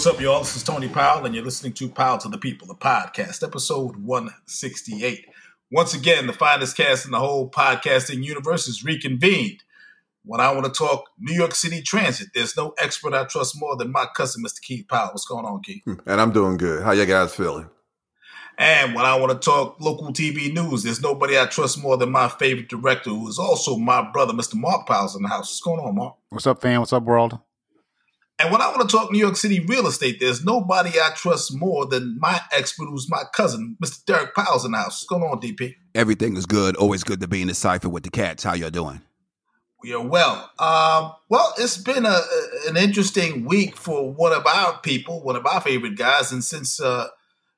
What's up, y'all? This is Tony Powell, and you're listening to Powell to the People, the podcast, episode 168. Once again, the finest cast in the whole podcasting universe is reconvened. When I want to talk New York City transit, there's no expert I trust more than my cousin, Mr. Keith Powell. What's going on, Keith? Hmm, and I'm doing good. How you guys feeling? And when I want to talk local TV news, there's nobody I trust more than my favorite director, who is also my brother, Mr. Mark Powell's in the house. What's going on, Mark? What's up, fam? What's up, world? And when I want to talk New York City real estate, there's nobody I trust more than my expert, who's my cousin, Mr. Derek Powell's in the house. What's going on, DP? Everything is good. Always good to be in the cipher with the cats. How y'all doing? We are well. Um, well, it's been a, an interesting week for one of our people, one of our favorite guys. And since uh,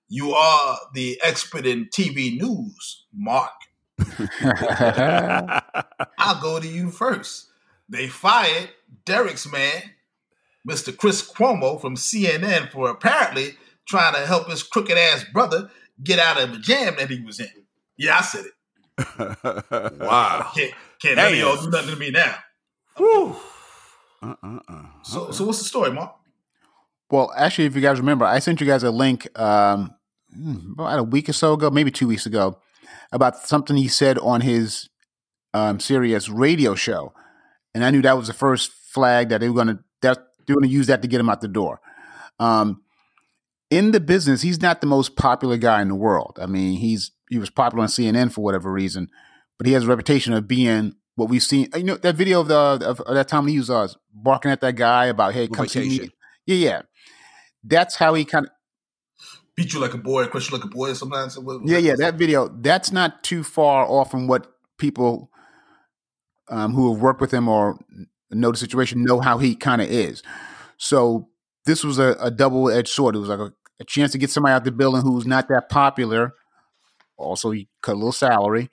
you are the expert in TV news, Mark, I'll go to you first. They fired Derek's man, Mr. Chris Cuomo from CNN for apparently trying to help his crooked ass brother get out of the jam that he was in. Yeah, I said it. wow. Can't, can't none of y'all do nothing to me now. Whew. Uh-uh-uh. So, so what's the story, Mark? Well, actually, if you guys remember, I sent you guys a link um, hmm, about a week or so ago, maybe two weeks ago, about something he said on his um, Sirius radio show, and I knew that was the first flag that they were going to that going to use that to get him out the door. Um, in the business, he's not the most popular guy in the world. I mean, he's he was popular on CNN for whatever reason, but he has a reputation of being what we've seen. You know that video of the of, of that time he was uh, barking at that guy about hey, come see me. Yeah, yeah. That's how he kind of Beat you like a boy, crush you like a boy. Sometimes. Yeah, yeah. That video that's not too far off from what people um, who have worked with him or know the situation know how he kind of is. So this was a, a double edged sword. It was like a, a chance to get somebody out the building who's not that popular. Also, you cut a little salary,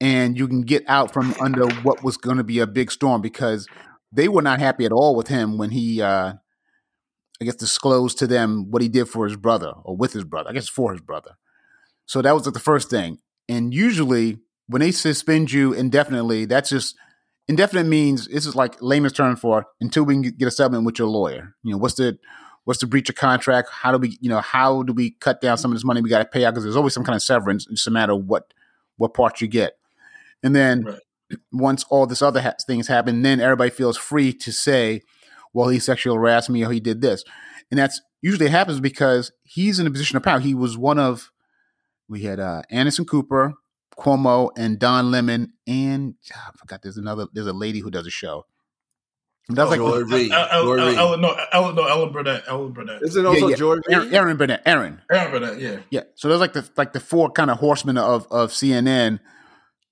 and you can get out from under what was going to be a big storm because they were not happy at all with him when he, uh, I guess, disclosed to them what he did for his brother or with his brother. I guess for his brother. So that was like the first thing. And usually, when they suspend you indefinitely, that's just indefinite means this is like layman's term for until we can get a settlement with your lawyer. You know, what's the what's the breach of contract? How do we, you know, how do we cut down some of this money we got to pay out? Because there's always some kind of severance. It's a matter of what what part you get. And then Right. once all this other ha- things happen, then everybody feels free to say, "Well, he sexually harassed me or he did this," and that's usually happens because he's in a position of power. He was one of we had uh, Anderson Cooper, Cuomo, and Don Lemon, and ah, I forgot there's another there's a lady who does a show. That's like Joy Reid. El- El- Joy El- Reid. Ellen, no, Ellen, no, Ellen Burnett. Ellen Burnett. Is it also yeah. Joy Reid? Aaron, Erin Burnett. Erin. Ellen Burnett, yeah. Yeah. So there's like the like the four kind of horsemen of of CNN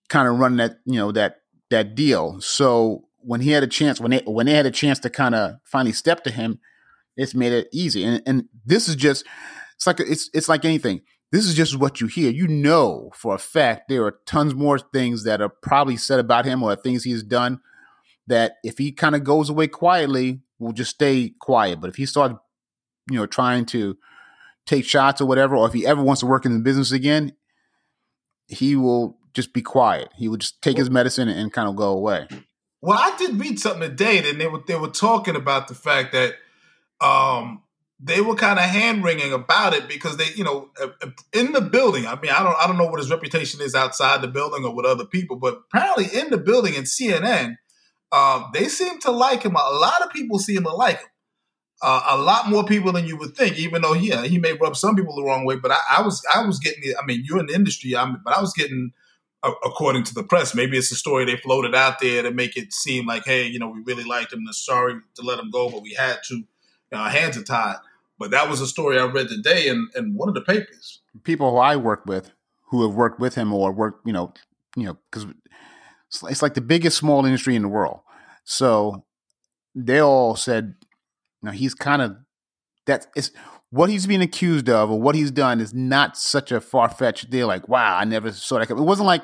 kind of running that, you know, that that deal. So when he had a chance, when they when they had a chance to kind of finally step to him, it's made it easy. And and this is just it's like it's it's like anything. This is just what you hear. You know for a fact there are tons more things that are probably said about him or things he's done that if he kind of goes away quietly, will just stay quiet. But if he starts, you know, trying to take shots or whatever, or if he ever wants to work in the business again, he will just be quiet. He will just take his medicine and kind of go away. Well, I did read something today, and they were they were talking about the fact that um, they were kind of hand wringing about it because they, you know, uh, uh, in the building. I mean, I don't I don't know what his reputation is outside the building or with other people, but apparently in the building in CNN, um, they seem to like him. A lot of people seem to like him. Uh, a lot more people than you would think, even though yeah, he may rub some people the wrong way. But I, I was I was getting I mean, you're in the industry, I'm, but I was getting according to the press. Maybe it's a story they floated out there to make it seem like, hey, you know, we really liked him. and Sorry to let him go, but we had to. You know, our hands are tied. But that was a story I read today in, in one of the papers. People who I work with, who have worked with him or worked, you know, you know, because it's, it's like the biggest small industry in the world. So they all said, "Now he's kind of that is what he's being accused of or what he's done is not such a far fetched deal. Like, wow, I never saw that. It wasn't like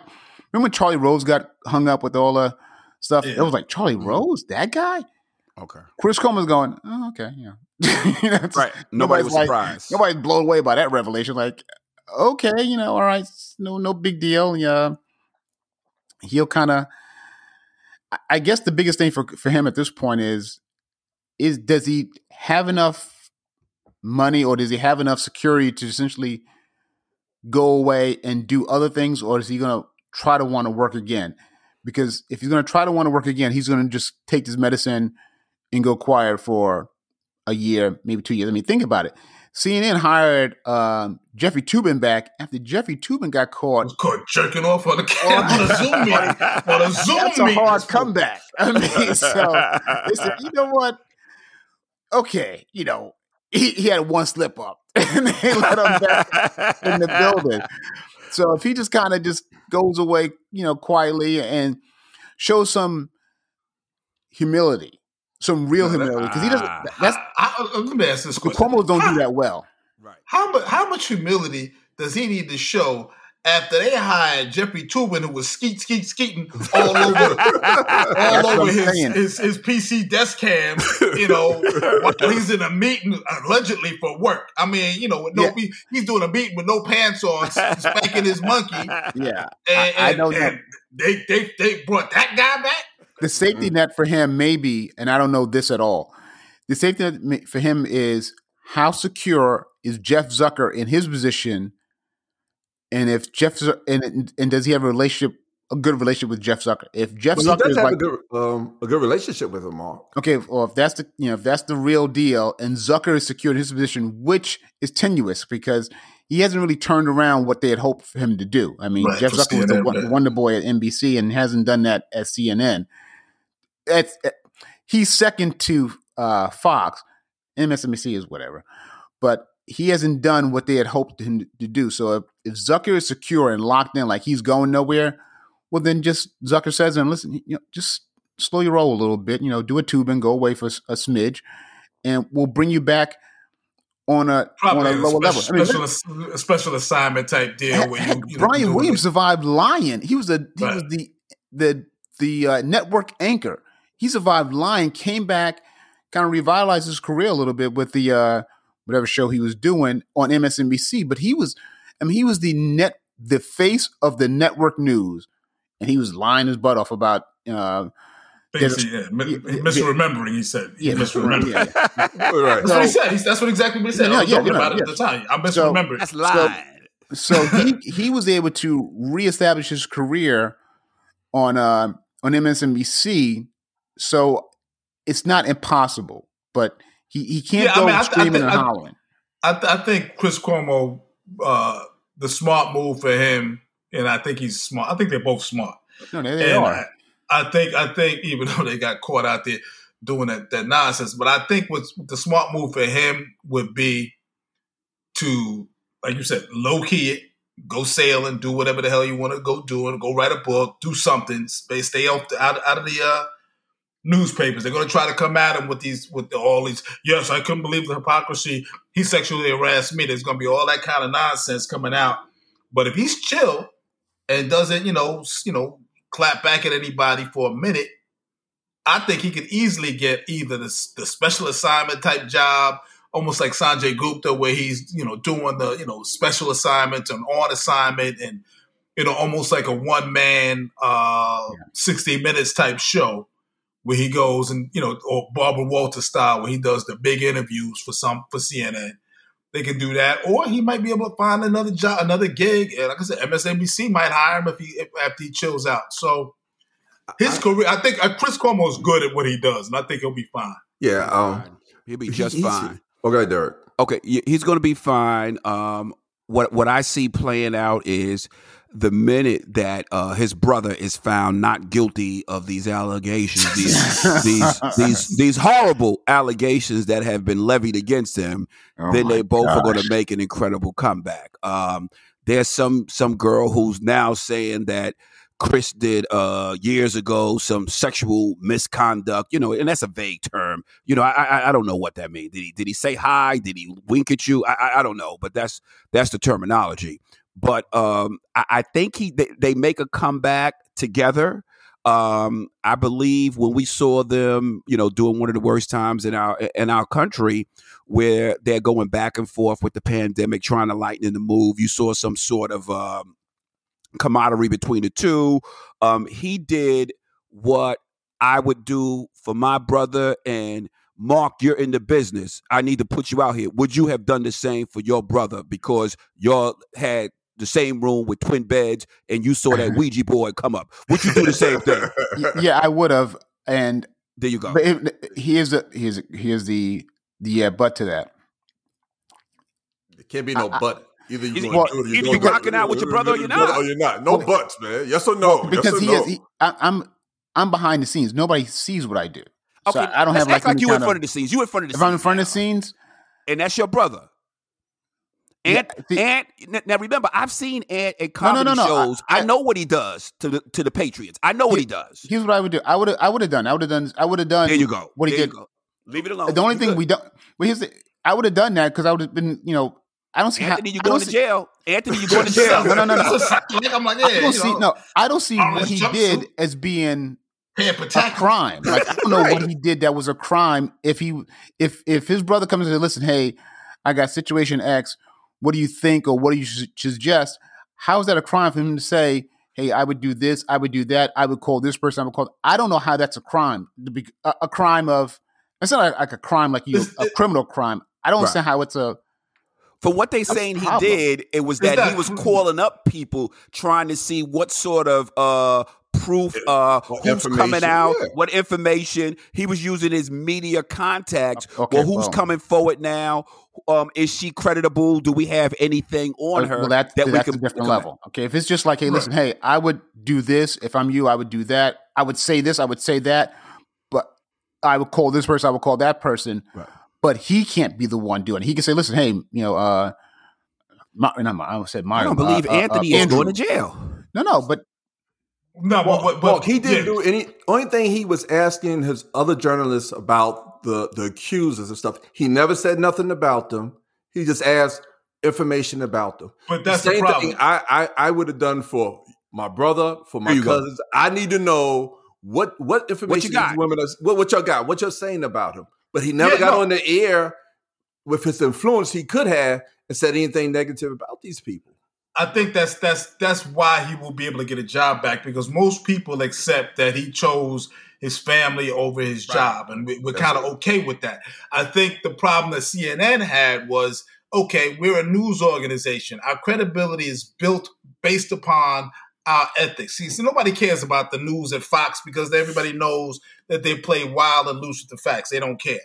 remember when Charlie Rose got hung up with all the stuff. Yeah. It was like Charlie mm-hmm. Rose, that guy. Okay. Chris Coleman's going, oh, okay, yeah. You know, Right. Nobody was like- surprised. Nobody's blown away by that revelation. Like, okay, you know, all right, no, no big deal. Yeah, he'll kind of. I guess the biggest thing for for him at this point is, is does he have enough money, or does he have enough security to essentially go away and do other things, or is he going to try to want to work again? Because if he's going to try to want to work again, he's going to just take this medicine and go quiet for a year, maybe two years. I mean, think about it. CNN hired um, Jeffrey Toobin back after Jeffrey Toobin got caught. Was caught jerking off on the on a Zoom meeting. On a Zoom That's a hard comeback. I mean, so they said, you know what? Okay, you know, he, he had one slip up, and they let him back in the building. So if he just kind of just goes away, you know, quietly and shows some humility, some real humility, because he doesn't. Ah, that's I, I, let me ask this the question. Cuomo's don't How- do that well. Right. How much how much humility does he need to show after they hired Jeffrey Toobin, who was skeet skeet skeeting all over all over his, his his PC desk cam, you know, while he's in a meeting allegedly for work. I mean, you know, with no Yeah. he- he's doing a meeting with no pants on, spanking his monkey, Yeah, and, I and, know that. and they they they brought that guy back. The safety net for him maybe, and I don't know this at all. The safety net for him is how secure is Jeff Zucker in his position, and if Jeff and and does he have a relationship, a good relationship with Jeff Zucker? If Jeff Well, Zucker is like a good, um, a good relationship with him, Mark. okay, well if that's the you know if that's the real deal, and Zucker is secure in his position, which is tenuous because he hasn't really turned around what they had hoped for him to do. I mean, Right, Jeff Zucker was the, CNN, the Wonder Boy at NBC and hasn't done that at CNN. Uh, he's second to uh, Fox. MSNBC is whatever, but he hasn't done what they had hoped him to do. So if, if Zucker is secure and locked in, like he's going nowhere, well then just Zucker says him, listen, you know, just slow your roll a little bit. You know, do a Toobin go away for a smidge, and we'll bring you back on a Probably on a a lower level. special, I mean, special, a special assignment type deal Heck, where you, you Brian Williams it. survived Lion. He was the he was the the the uh, network anchor. He survived Lion, came back, kind of revitalized his career a little bit with the uh, whatever show he was doing on MSNBC. But he was, I mean, he was the net the face of the network news, and he was lying his butt off about. Uh, Things he- yeah, mi- yeah, yeah, misremembering, he said. He yeah, misremembered. yeah, yeah. right. That's what he said. He's, that's what exactly what he said. Yeah, I was yeah, talking you know, about it at the time. I'm So- misremembered. That's lying. so he he was able to reestablish his career on uh, on MSNBC. So it's not impossible, but he, he can't Yeah, I go mean, I th- I screaming think- and I- hollering. I, th- I think Chris Cuomo, uh, the smart move for him, and I think he's smart. I think they're both smart. No, they, they are. I, I think I think even though they got caught out there doing that, that nonsense, but I think what's the smart move for him would be to, like you said, low key it, go sailing, do whatever the hell you want to go do, and go write a book, do something, stay, stay out, out out of the uh, newspapers. They're going to try to come at him with these with all these. Yes, I couldn't believe the hypocrisy. He sexually harassed me. There's going to be all that kind of nonsense coming out. But if he's chill and doesn't, you know, you know, clap back at anybody for a minute, I think he could easily get either the, the special assignment type job, almost like Sanjay Gupta, where he's you know doing the you know special assignments and on assignment and you know almost like a one man uh, sixty minutes type show where he goes and you know or Barbara Walter style where he does the big interviews for some for CNN. They can do that, or he might be able to find another job, another gig. And like I said, MSNBC might hire him if he if, after he chills out. So his career, I think uh, Chris Cuomo is good at what he does, and I think he'll be fine. Yeah. Um, He'll be just he's- fine. Okay, Derek. Okay, he's going to be fine. Um, what what I see playing out is the minute that uh, his brother is found not guilty of these allegations, these these these these horrible allegations that have been levied against him, Oh then they both are going to make an incredible comeback. Um, there's some some girl who's now saying that Chris did uh, years ago some sexual misconduct, you know, and that's a vague term. You know, I, I I don't know what that means. Did he did he say hi? Did he wink at you? I I, I don't know, but that's that's the terminology. But um, I, I think he they, they make a comeback together. Um, I believe when we saw them, you know, doing one of the worst times in our in our country, where they're going back and forth with the pandemic, trying to lighten the move. You saw some sort of um, camaraderie between the two. Um, he did what I would do for my brother, and Mark, you're in the business. I need to put you out here. Would you have done the same for your brother because y'all had the same room with twin beds and you saw that Ouija board come up? Would you do the same thing? yeah, I would have. And there you go. But if, here's the here's here's the the yeah, but to that. There can't be no I, but. Either you well, either you rocking out with your brother or you're not. Or you're not. No well, buts, man. Yes or no. Well, because yes he no. is. He, I, I'm I'm behind the scenes. Nobody sees what I do. Okay, so I don't have like, like you in front of, of the scenes. You in front of the if scenes. If I'm in front now. of the scenes, and that's your brother. And yeah, and now remember, I've seen Ant at comedy no, no, no, shows. I, I, I, know what he does to the to the Patriots. I know what he does. Here's what I would do. I would I would have done. I would have done. I would have done. There you go. What there he did. Leave it alone. The only thing we don't. But here's the. I would have done that because I would have been. You know. I don't see Anthony, how, you going to jail. Anthony, you going to jail. no, no, no, no. I'm like, yeah, I don't see. No, I don't see what he did as being a crime. Like I don't know right. what he did that was a crime. If he, if if his brother comes and says, "Listen, hey, I got situation X what do you think or what do you suggest? How is that a crime for him to say, hey, I would do this, I would do that, I would call this person, I would call. I don't know how that's a crime. A, a crime of it's not like, a crime like you a criminal crime. I don't right. understand how it's a. For what they saying he did, it was that, that, he was calling up people trying to see what sort of uh proof uh who's coming out, yeah. what information. He was using his media contacts. Okay, well, who's well. coming forward now? um, is she creditable? Do we have anything on her well, that, that that's we can, a different level? Okay, if it's just like, hey, listen, hey, I would do this if I'm you. I would do that. I would say this. I would say that. But I would call this person. I would call that person. Right. But he can't be the one doing. it. He can say, listen, hey, you know, uh, my, not I said Mario. I don't believe uh, Anthony uh, is going to jail. No, no, but no, but, but, he didn't yeah. do any. Only thing he was asking his other journalists about the the accusers and stuff. He never said nothing about them. He just asked information about them. But that's the, same the thing I I, I would have done for my brother, for my cousins. Go. I need to know what what information what you got? women are, what what y'all got, what you're saying about him. But he never yeah, got no. on the air with his influence. He could have and said anything negative about these people. I think that's that's that's why he will be able to get a job back because most people accept that he chose his family over his right. job, and we, are kind of okay with that. I think the problem that CNN had was okay, we're a news organization. Our credibility is built based upon our ethics. See, so nobody cares about the news at Fox because everybody knows that they play wild and loose with the facts. They don't care.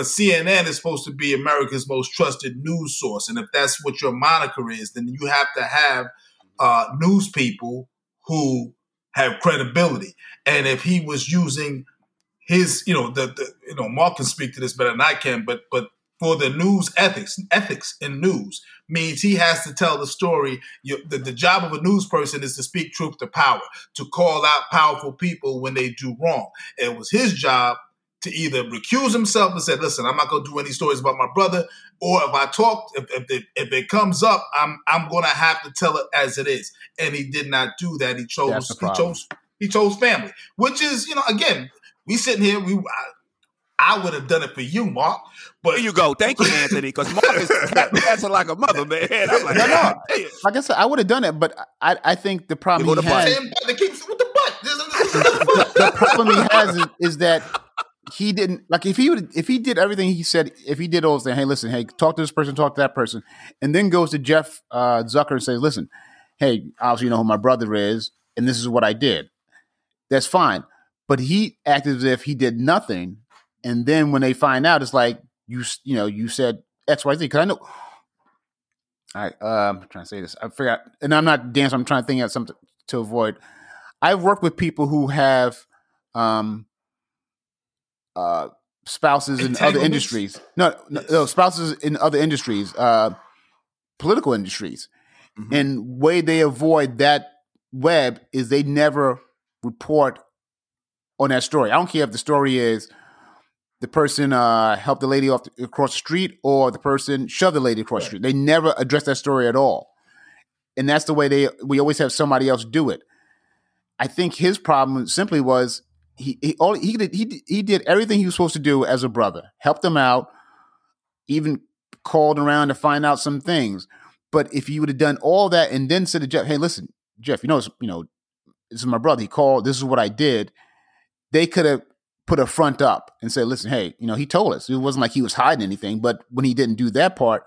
But CNN is supposed to be America's most trusted news source. And if that's what your moniker is, then you have to have uh, news people who have credibility. And if he was using his, you know, the, the you know, Mark can speak to this better than I can, but but for the news ethics, ethics in news means he has to tell the story. You, the, the job of a news person is to speak truth to power, to call out powerful people when they do wrong. It was his job to either recuse himself and say, "Listen, I'm not going to do any stories about my brother," or if I talk, if if it, if it comes up, I'm I'm going to have to tell it as it is. And he did not do that. He chose he chose he chose family, which is you know again we sitting here we. I, I would have done it for you, Mark. But there you go. Thank you, Anthony. Because Mark is dancing like a mother, man. I'm like, no, no. Like I said, I would have done it, but I, I think the problem he has, the, the problem he has is, is that he didn't like if he would if he did everything he said if he did all those things hey listen hey talk to this person talk to that person and then goes to jeff uh, zucker and says listen hey obviously you know who my brother is and this is what i did. That's fine. But he acted as if he did nothing and then when they find out it's like you you know you said xyz because i know all right uh, i'm trying to say this i forgot and i'm not dancing i'm trying to think of something to avoid. I've worked with people who have um uh, spouses in other industries. No, no, no, spouses in other industries, uh, political industries. Mm-hmm. And way they avoid that web is they never report on that story. I don't care if the story is the person uh, helped the lady off the, across the street or the person shoved the lady across right. the street. They never address that story at all. And that's the way they we always have somebody else do it. I think his problem simply was he he all he did he he did everything he was supposed to do as a brother, helped them out, even called around to find out some things. But if you would have done all that and then said to Jeff, "Hey, listen, Jeff, you know, you know, this is my brother. He called. This is what I did." They could have put a front up and say, listen, hey, you know, he told us. It wasn't like he was hiding anything, but when he didn't do that part,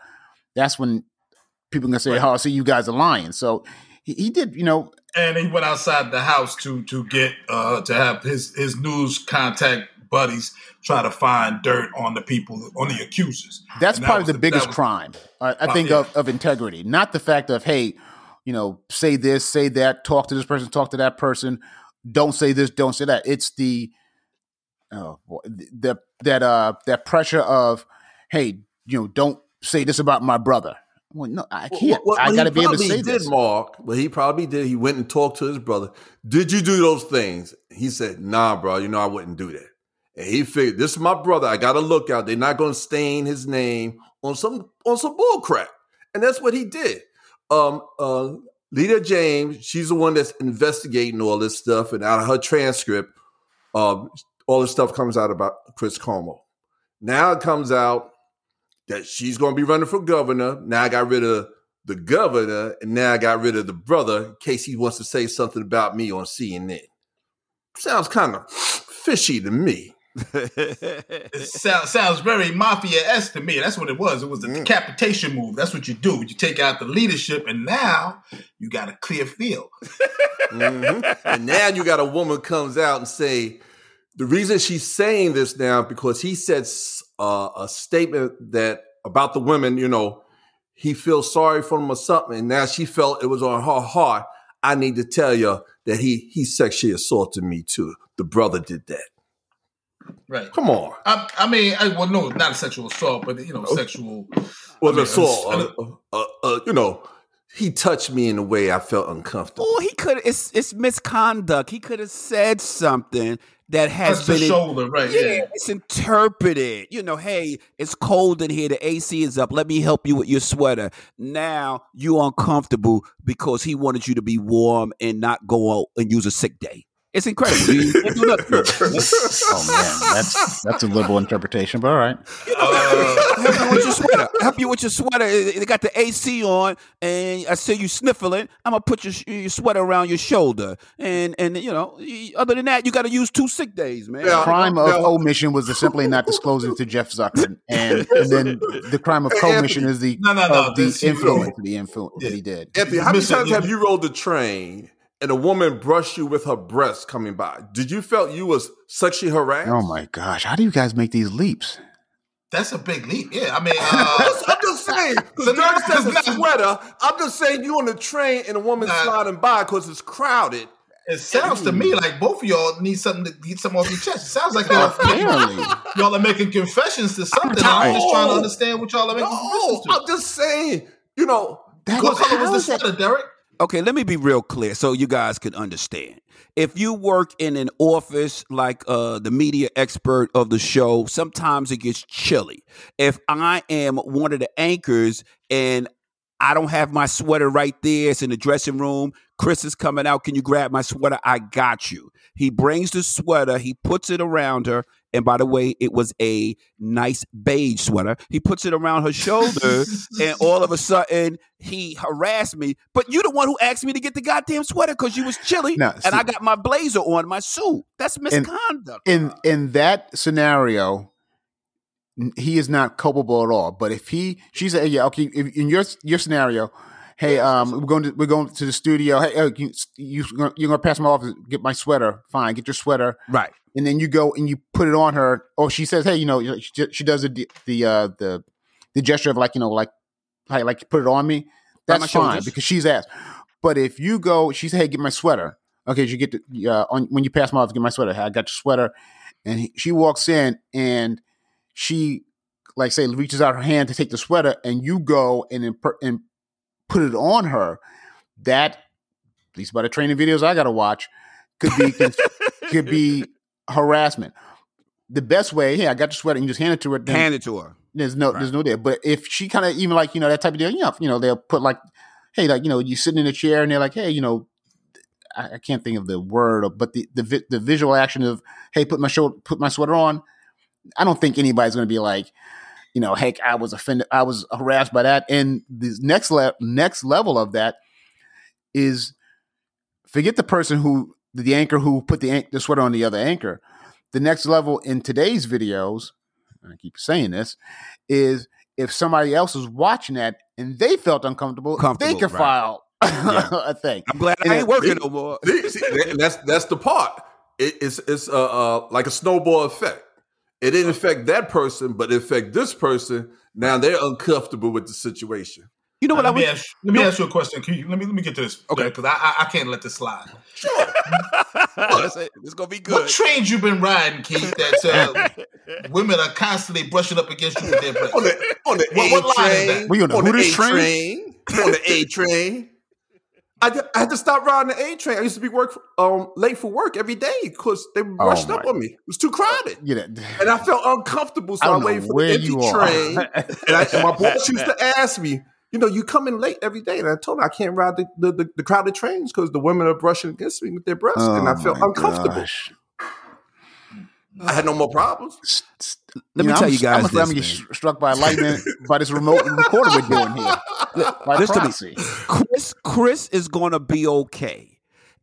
that's when people can say, right. "Oh, see, you guys are lying." So he, he, did, you know. And he went outside the house to to get uh to have his his news contact buddies try to find dirt on the people on the accusers. That's and probably that the, the, biggest was, crime. I, I think yeah. of of integrity, not the fact of hey, you know, say this, say that, talk to this person, talk to that person. Don't say this, don't say that. It's the oh, the that uh that pressure of hey, you know, don't say this about my brother. Well, no, I can't. Well, well, I got to be able to say did, this. Mark, well, he probably did. He went and talked to his brother. Did you do those things? He said, "Nah, bro. You know I wouldn't do that." And he figured, "This is my brother. I got to look out. They're not going to stain his name on some on some bull crap." And that's what he did. Um, uh, Letitia James, she's the one that's investigating all this stuff, and out of her transcript, um, all this stuff comes out about Chris Cuomo. Now it comes out that she's going to be running for governor. Now I got rid of the governor, and now I got rid of the brother in case he wants to say something about me on CNN. Sounds kind of fishy to me. it sounds, sounds very mafia esque to me. That's what it was. It was a mm. decapitation move. That's what you do. You take out the leadership, and now you got a clear field. mm-hmm. And now you got a woman comes out and say the reason she's saying this now because he said uh, a statement that about the women, you know, he feels sorry for them or something, and now she felt it was on her heart. I need to tell you that he he sexually assaulted me too. The brother did that. Right. Come on. I, I mean, I, well, no, not a sexual assault, but you know, sexual. Well, I mean, assault. Uh, uh, uh, you know, he touched me in a way I felt uncomfortable. Oh, he could. It's it's misconduct. He could have said something that has been the shoulder, right? Yeah, yeah, it's interpreted. You know, hey, it's cold in here. The AC is up. Let me help you with your sweater. Now you uncomfortable because he wanted you to be warm and not go out and use a sick day. It's incredible. oh man, that's that's a liberal interpretation, but all right. You know, uh, help you with your sweater. Help you with your sweater. They got the AC on, and I see you sniffling. I'm gonna put your, your sweater around your shoulder, and and you know, other than that, you got to use two sick days, man. The crime of omission was simply not disclosing to Jeff Zucker, and, and then the crime of commission is the no, no, no, the influence, the influence yeah. that he did. Anthony, how many times have you rolled the train? And a woman brushed you with her breast coming by, did you felt you was sexually harassed? Oh my gosh, how do you guys make these leaps? That's a big leap. Yeah, I mean, uh, I'm just saying. The nurse says a sweater. I'm just saying you on the train and a woman nah, sliding by because it's crowded. It sounds to me like both of y'all need something to get something off your chest. It sounds like y'all, y'all are making confessions to something. I'm just trying to understand what y'all are making no, to. I'm just saying, you know, what color was the sweater, Derek? Okay, let me be real clear so you guys can understand. If you work in an office like uh, the media expert of the show, sometimes it gets chilly. If I am one of the anchors and I don't have my sweater right there. It's in the dressing room. Chris is coming out. Can you grab my sweater? I got you. He brings the sweater. He puts it around her. And by the way, it was a nice beige sweater. He puts it around her shoulder, and all of a sudden he harassed me. But you the one who asked me to get the goddamn sweater because you was chilly, now, and I got my blazer on, my suit. That's misconduct. In in, in that scenario, he is not culpable at all. But if he, she said, yeah, okay, if, in your your scenario, hey, um, we're going to we're going to the studio. Hey, uh, you, you you're gonna pass my office, get my sweater. Fine, get your sweater. Right. And then you go and you put it on her. Or she says, hey, you know, she, she does the the uh, the the gesture of like you know like like like put it on me. That's fine because she's asked. But if you go, she said, hey, get my sweater. Okay, you get the uh, on when you pass my office, get my sweater. Hey, I got your sweater. And he, she walks in and she like say reaches out her hand to take the sweater and you go and and put it on her that at least by the training videos i gotta watch could be could be harassment the best way hey i got the sweater and you just hand it to her then hand it to her there's no right. there's no there but if she kind of even like you know that type of deal you know, you know they'll put like hey like you know you sitting in a chair and they're like hey you know I, I can't think of the word uh, but the, the the visual action of hey put my shoulder put my sweater on I don't think anybody's going to be like, you know, heck, I was offended, I was harassed by that. And the next le- next level of that is forget the person who the anchor who put the, the sweater on the other anchor. the next level in today's videos, I keep saying this, is if somebody else is watching that and they felt uncomfortable, they can right. file yeah. a thing. I'm glad and I ain't working no more. that's that's the part. It, it's it's uh, uh, like a snowball effect. It didn't affect that person, but it affect this person. Now they're uncomfortable with the situation. You know what? Uh, let, I me ask, let me ask you a question. Can You, let me let me get to this. Okay, because I, I, I can't let this slide. Sure, it's gonna be good. What trains you been riding, Keith? That uh, women are constantly brushing up against you with their breasts. On the on the what, A what train. We on the, on the A train? train. on the A train. I, I had to stop riding the A train. I used to be work um, late for work every day because they rushed oh up on me. It was too crowded. Yeah. And I felt uncomfortable, so I, I waited for the empty train. and, I, and my boss used to ask me, you know, you come in late every day. And I told her I can't ride the, the, the, the crowded trains because the women are brushing against me with their breasts. Oh and I oh felt uncomfortable. Gosh. I had no more problems. Let you me know, tell I'm, you guys. I'm, I'm this, struck by lightning by this remote recorder we're doing here. By Listen Chris, Chris is going to be okay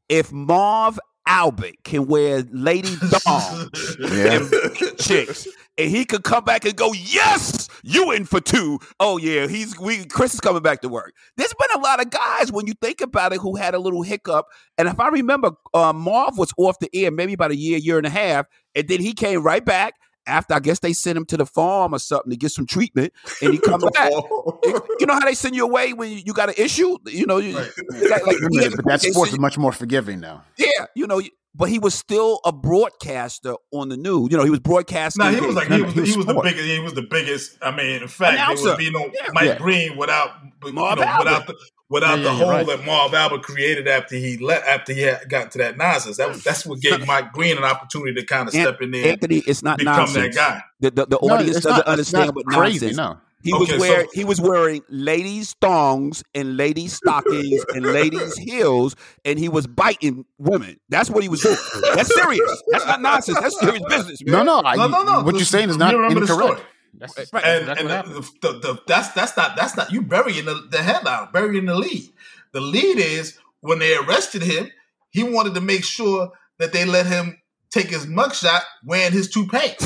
if Marv Albert can wear lady thongs yeah. and chicks, and he could come back and go, "Yes, you in for two. Oh yeah, he's we. Chris is coming back to work. There's been a lot of guys when you think about it who had a little hiccup, and if I remember, uh, Marv was off the air maybe about a year, year and a half, and then he came right back after I guess they sent him to the farm or something to get some treatment, and he comes back. you know how they send you away when you, got an issue. You know, right. like, like, but that sport is much more forgiving now. Yeah, you know, but he was still a broadcaster on the news. You know, he was broadcasting. No, he was like he was, he was, he was the biggest. He was the biggest. I mean, in fact, Announcer. there would be no yeah. Mike yeah. Green without you know, without the without yeah, the hole right. that Marv Albert created after he let after he got to that nonsense. That was that's what gave Mike Breen an opportunity to kind of step in there. Anthony, it's not become nonsense. that guy. The, the, the audience no, doesn't not, understand what crazy, nonsense. No. He okay, was wearing so, he was wearing ladies' thongs and ladies' stockings and ladies' heels, and he was biting women. That's what he was doing. That's serious. That's not nonsense. That's serious business. Man. No, no, I, no, no, no. What you're saying is not incorrect. That's right. And, that's, and the, the, the, that's that's not that's not you burying the, the headline, burying the lead. The lead is when they arrested him, he wanted to make sure that they let him take his mugshot wearing his toupee.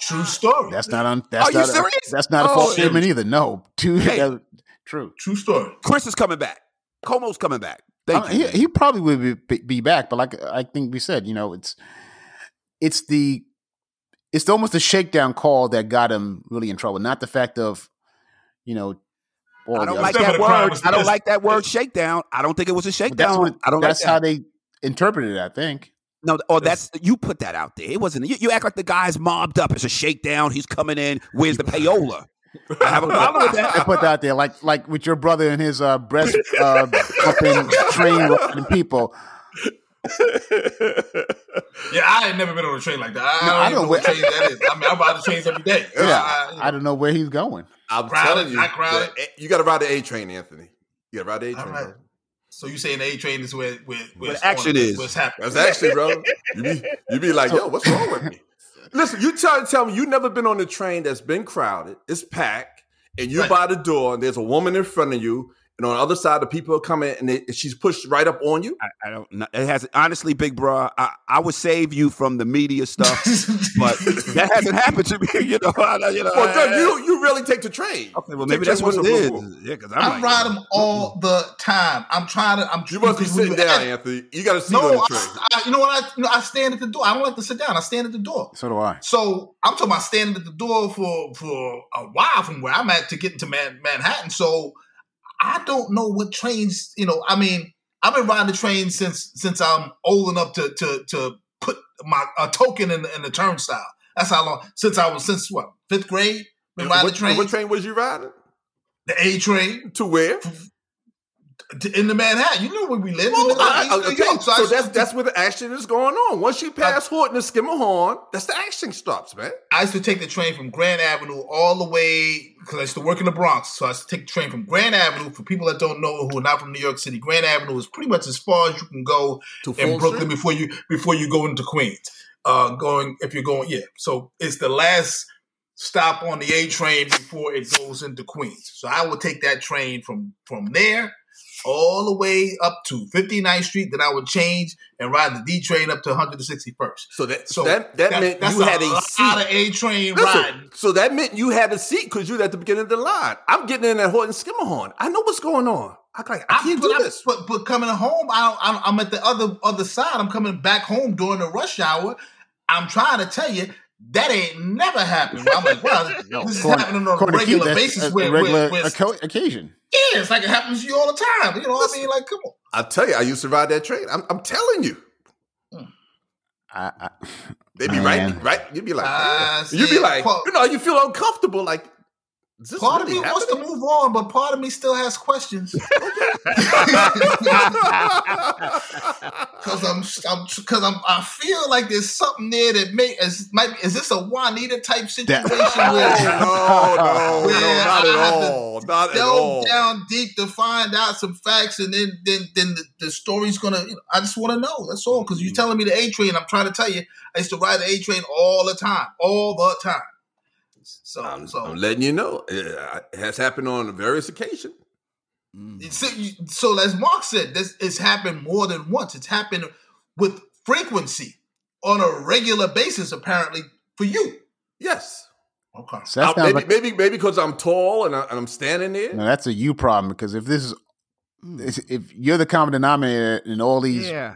True story. That's not on. That's Are not, you serious? that's not a oh, false statement either. No, true. Hey, true. True story. Chris is coming back. Cuomo's coming back. Thank uh, you. He, he, probably would be, be back, but like I think we said, you know, it's it's the it's almost a shakedown call that got him really in trouble. Not the fact of, you know, I don't like that word. I don't like that word shakedown. I don't think it was a shakedown. What, I don't. That's like that. how they interpreted it. I think. No, oh, that's you put that out there. It wasn't. You, you act like the guy's mobbed up. It's a shakedown. He's coming in. Where's the payola? I have a problem with that. They put that out there, like like with your brother and his uh, breast uh, in train people. yeah, I ain't never been on a train like that. I, no, don't, I don't know what train that is. I mean, I ride the trains every day. Yeah, I, I, I, don't know where he's going. I'm crowded, telling you, not crowded. You got to ride the A train, Anthony. You got to ride the A train. Right. So you saying the A train is where where, where action on, is? What's happening? That's action, bro. You be you be like, yo, what's wrong with me? Listen, you tell tell me you never been on a train that's been crowded, it's packed, and you're right. by the door, and there's a woman in front of you, and on the other side, the people are coming, and they, she's pushed right up on you. I, I, don't. know. It has honestly, big bro. I, I would save you from the media stuff, but that hasn't happened to me. You know, I, you know. Well, Doug, you you really take the train. Okay, well maybe that's what it is. Yeah, because I like, ride them all mm-hmm. the time. I'm trying to. I'm. You must be sitting down, Anthony. You got to sit no, on the train. I, you know what? I you know, I stand at the door. I don't like to sit down. I stand at the door. So do I. So I'm talking about standing at the door for for a while from where I'm at to get into Man, Manhattan. So I don't know what trains, you know, I mean, I've been riding the train since since I'm old enough to to to put my a token in the, in the turnstile. That's how long since I was since what fifth grade. Been riding what, the train. What train was you riding? The A train. To where? In the Manhattan. You know where we live. Well, we live I, okay. So, so that's that's where the action is going on. Once you pass I, Hoyt and Schermerhorn, that's the action stops, man. I used to take the train from Grant Avenue all the way because I used to work in the Bronx. So I used to take the train from Grant Avenue. For people that don't know who are not from New York City, Grant Avenue is pretty much as far as you can go to in Brooklyn before you before you go into Queens. Uh, going if you're going, yeah. So it's the last stop on the A train before it goes into Queens. So I would take that train from from there all the way up to 59th Street. Then I would change and ride the D train up to 161st. So that so that, that, that meant you had a, a seat. Of A train ride. So that meant you had a seat because you were at the beginning of the line. I'm getting in at Hoyt Schermerhorn. I know what's going on. I like I can't I, do this. But but coming home, I, I'm at the other other side. I'm coming back home during the rush hour. I'm trying to tell you that ain't never happened. I'm like, well, no, this is happening on a regular you, basis. A regular where, where, occasion. Yeah, it's like it happens to you all the time. You know what I mean? Like, come on. I tell you, I used to ride that train. I'm, I'm telling you. Hmm. I, I, they be right, right. You'd be like, uh, you'd be like, you know, you feel uncomfortable. Like, part really of me happening? wants to move on, but part of me still has questions. Because I'm, I'm, because I'm, I feel like there's something there that may, is, might, is this a Juanita type situation? That, where, no, no, where no, not I at all, not at all. Down deep to find out some facts, and then, then, then the, the story's gonna. You know, I just want to know. That's all. Because you're mm. telling me the A train. I'm trying to tell you, I used to ride the A train all the time, all the time. So, I'm, so I'm letting you know it has happened on various occasions. Mm. So, so, as Mark said, this it's happened more than once. It's happened with frequency on a regular basis, apparently for you. Yes. Okay. So maybe, like, maybe, maybe because I'm tall and, I, am standing there. No, that's a you problem. Because if this is, if you're the common denominator in all these yeah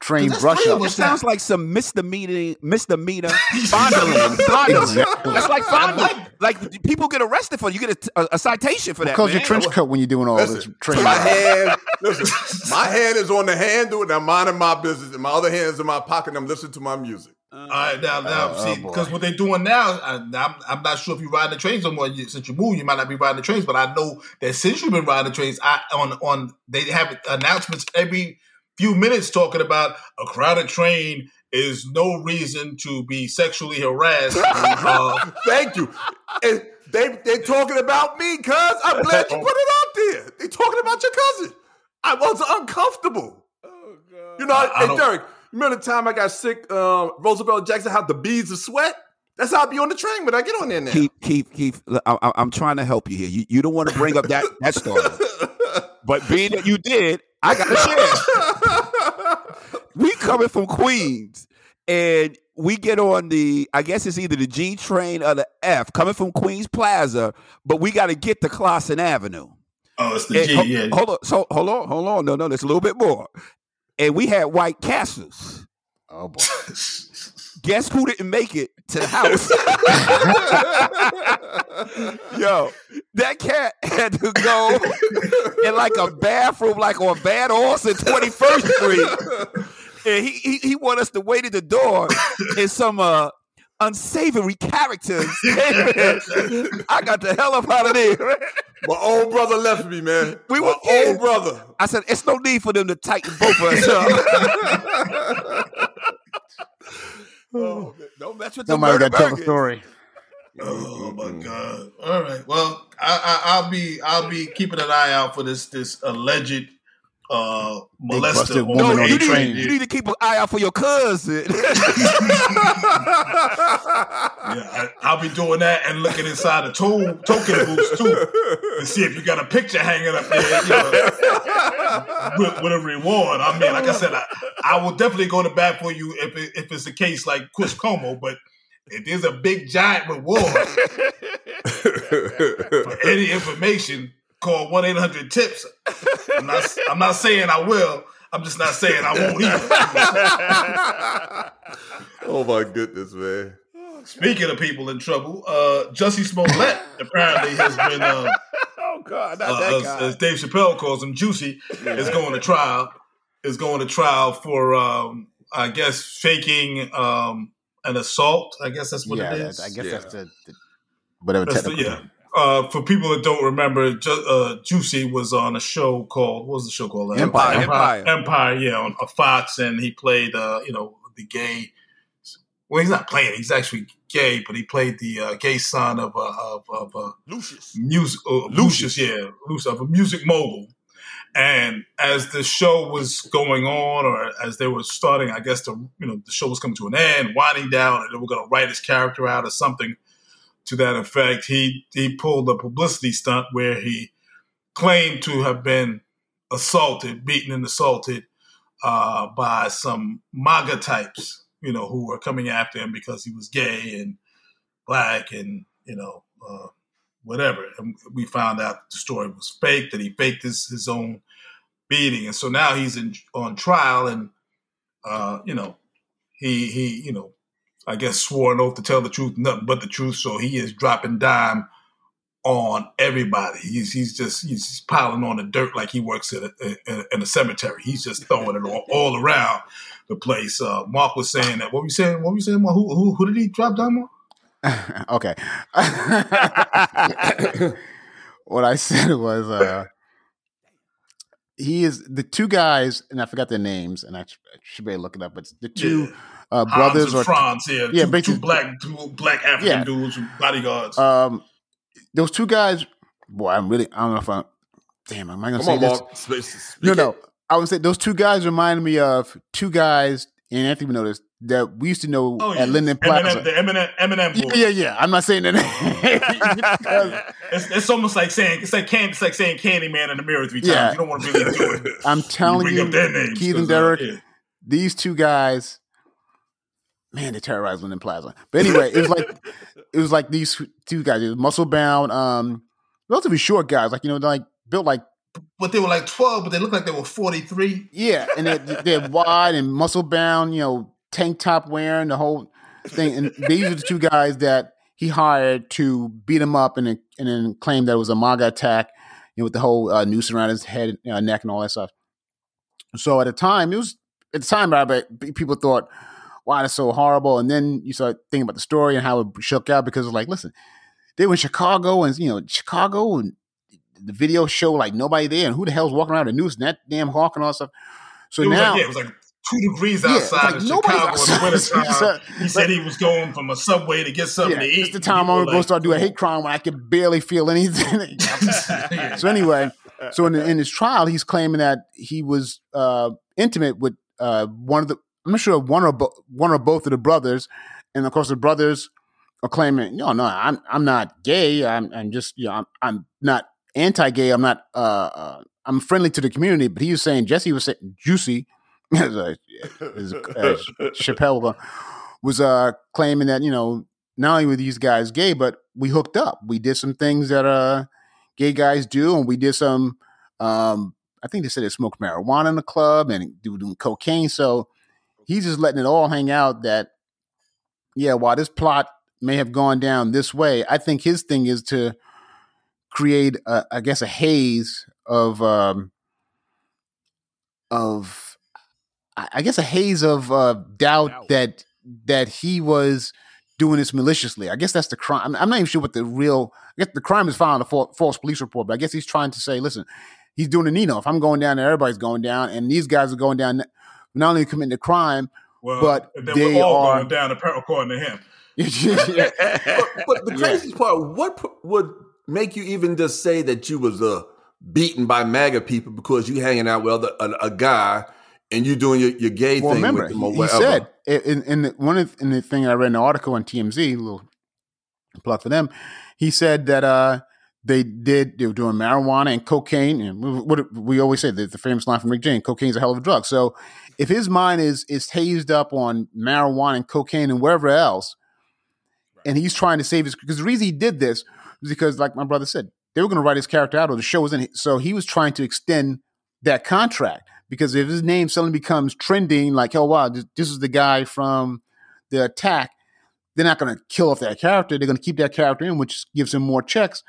train brush up. It sounds like some misdemeanor, misdemeanor fondling. fondling. Exactly. That's like fondling. Like people get arrested for you get a, a, a citation for that. Because your trench coat when you're doing all listen, this training. My hand, listen, my hand is on the handle, and I'm minding my business, and my other hand is in my pocket, and I'm listening to my music. Uh, all right, now, now, uh, see, because oh what they're doing now, I, am I'm, I'm not sure if you're riding the trains no more. Since you moved, you might not be riding the trains, but I know that since you've been riding the trains, I on on they have announcements every few minutes talking about a crowded train is no reason to be sexually harassed. uh, Thank you. And they they talking about me, cuz I'm glad you put it out there. They talking about your cousin. I was uncomfortable. Oh god. You know, I, hey Derek, remember the time I got sick? Um, Roosevelt Jackson had the beads of sweat. That's how I be on the train when I get on there now. Keith, Keith, Keith, I, am trying to help you here. You, you don't want to bring up that that story, but being that you did, I got to share. we coming from Queens, and we get on the. I guess it's either the G train or the F coming from Queens Plaza, but we got to get to Clausen Avenue. Oh, it's the and G. Ho- yeah. Hold on. So hold on. Hold on. No, no. There's a little bit more. And we had White Castles. Oh boy. Guess who didn't make it to the house? Yo, that cat had to go in like a bathroom, like on Van Alst 21st Street. And he, he he want us to wait at the door in some uh unsavory characters. I got the hell up out of there. My old brother left me, man. We were old brother. I said, it's no need for them to tighten both of us up. Oh, don't mess with Somebody got to tell the story. Oh my god! All right. Well, I, will be I'll be keeping an eye out for this this alleged uh molester woman no, on you the train. Need, you need to keep an eye out for your cousin. yeah, I, will be doing that and looking inside the to- token booths too to see if you got a picture hanging up there you know, with, with, a reward. I mean, like I said, I, I will definitely go to bat for you if it, if it's the case like Chris Cuomo, but if there's a big giant reward for any information call one eight hundred tips. I'm not. I'm not saying I will. I'm just not saying I won't either. oh my goodness, man. Speaking of people in trouble, uh, Jussie Smollett apparently has been. Uh, oh God, not uh, that guy. As, as, Dave Chappelle calls him, Juicy is going to trial. Is going to trial for, um, I guess, faking um, an assault. I guess that's what yeah, it is. I guess yeah. that's the, the whatever. That's the, yeah, uh, for people that don't remember, Ju- uh, Juicy was on a show called what was the show called? Empire. Empire. Empire. Empire yeah, on a Fox, and he played uh, you know the gay. Well, he's not playing; he's actually gay, but he played the uh, gay son of uh, of, of uh, Lucious. Music, uh, Lucious, yeah, Lucious of a music mogul. And as the show was going on, or as they were starting, I guess the you know the show was coming to an end, winding down, and they were going to write his character out or something to that effect. He he pulled a publicity stunt where he claimed to have been assaulted, beaten and assaulted uh, by some MAGA types, you know, who were coming after him because he was gay and black and you know uh, whatever. And we found out the story was fake, that he faked his, his own beating, and so now he's in, on trial, and uh, you know, he he you know, I guess swore an oath to tell the truth, nothing but the truth. So he is dropping dime on everybody. He's he's just he's piling on the dirt like he works in a, in a cemetery. He's just throwing it all, all around the place. Uh, Mark was saying that. What were you saying? What were you saying? Who who, who did he drop dime on? okay. what I said was uh he is the two guys, and I forgot their names, and I should be looking up. But the two yeah. uh, brothers or Franz, yeah, yeah, two, two black two black African yeah. dudes, bodyguards. Um, those two guys, boy, I'm really, I don't know if I'm, damn, am I going to say on, this? Mark. No, no. I would say those two guys remind me of two guys, and Anthony would notice that we used to know oh, yeah. at Linden Plaza. Eminem, the Eminem, Eminem boys. Yeah, yeah, I'm not saying that. it's, it's, almost like saying it's like can, it's like saying Candyman in the mirror three times. Yeah. You don't want to really do it. I'm telling you, you Keith and uh, Derek, uh, yeah. these two guys, man, they terrorized Linden Plaza. But anyway, it was like it was like these two guys, muscle bound, um, relatively short guys, like you know, like built like. But they were like twelve, but they looked like they were forty three. Yeah, and they're, they're wide and muscle bound, you know, tank top wearing the whole thing. And these are the two guys that he hired to beat him up and then, and then claim that it was a MAGA attack, you know, with the whole uh, noose around his head, uh, neck, and all that stuff. So at the time, it was at the time, I bet people thought wow, that's so horrible. And then you start thinking about the story and how it shook out because it's like, listen, they were in Chicago and, you know, Chicago and the video show like nobody there and who the hell's walking around the news and that damn hawk and all that stuff. So now. Like, yeah, it was like two degrees outside yeah, like of Chicago outside. in the wintertime. he said he was going from a subway to get something yeah, to eat. It's the time I'm like, going to start doing a hate crime when I could barely feel anything. so anyway, so in, in, his trial, he's claiming that he was uh, intimate with uh, one of the I'm not sure one or bo- one or both of the brothers, and of course the brothers are claiming, no, no, I'm I'm not gay. I'm I'm just you know I'm I'm not anti-gay. I'm not uh, uh I'm friendly to the community. But he was saying Jussie was saying Juicy, as, as, as Chappelle was uh claiming that you know not only were these guys gay, but we hooked up. We did some things that uh gay guys do, and we did some. um I think they said they smoked marijuana in the club and doing cocaine. So he's just letting it all hang out that, yeah, while this plot may have gone down this way, I think his thing is to create, a, I guess, a haze of, um, of, I guess, a haze of uh, doubt, doubt that that he was doing this maliciously. I guess that's the crime. I'm not even sure what the real. I guess the crime is filing a false police report, but I guess he's trying to say, listen, he's doing a Nino. If I'm going down there, everybody's going down, and these guys are going down not only committing the crime, well, but they we're all are going down according to him. but, but, the craziest yeah. part, what would make you even just say that you was uh, beaten by MAGA people because you hanging out with other, a, a guy and you doing your, your gay well, thing remember, with them or he, whatever. He said in, one of the, in the thing I read in the article on TMZ, a little plug for them. He said that uh, they did they were doing marijuana and cocaine and what we always say the, the famous line from Rick James cocaine's a hell of a drug so if his mind is is hazed up on marijuana and cocaine and wherever else and he's trying to save his because the reason he did this was because like my brother said they were going to write his character out or the show was in so he was trying to extend that contract because if his name suddenly becomes trending like oh wow this, this is the guy from the attack they're not going to kill off that character they're going to keep that character in which gives him more checks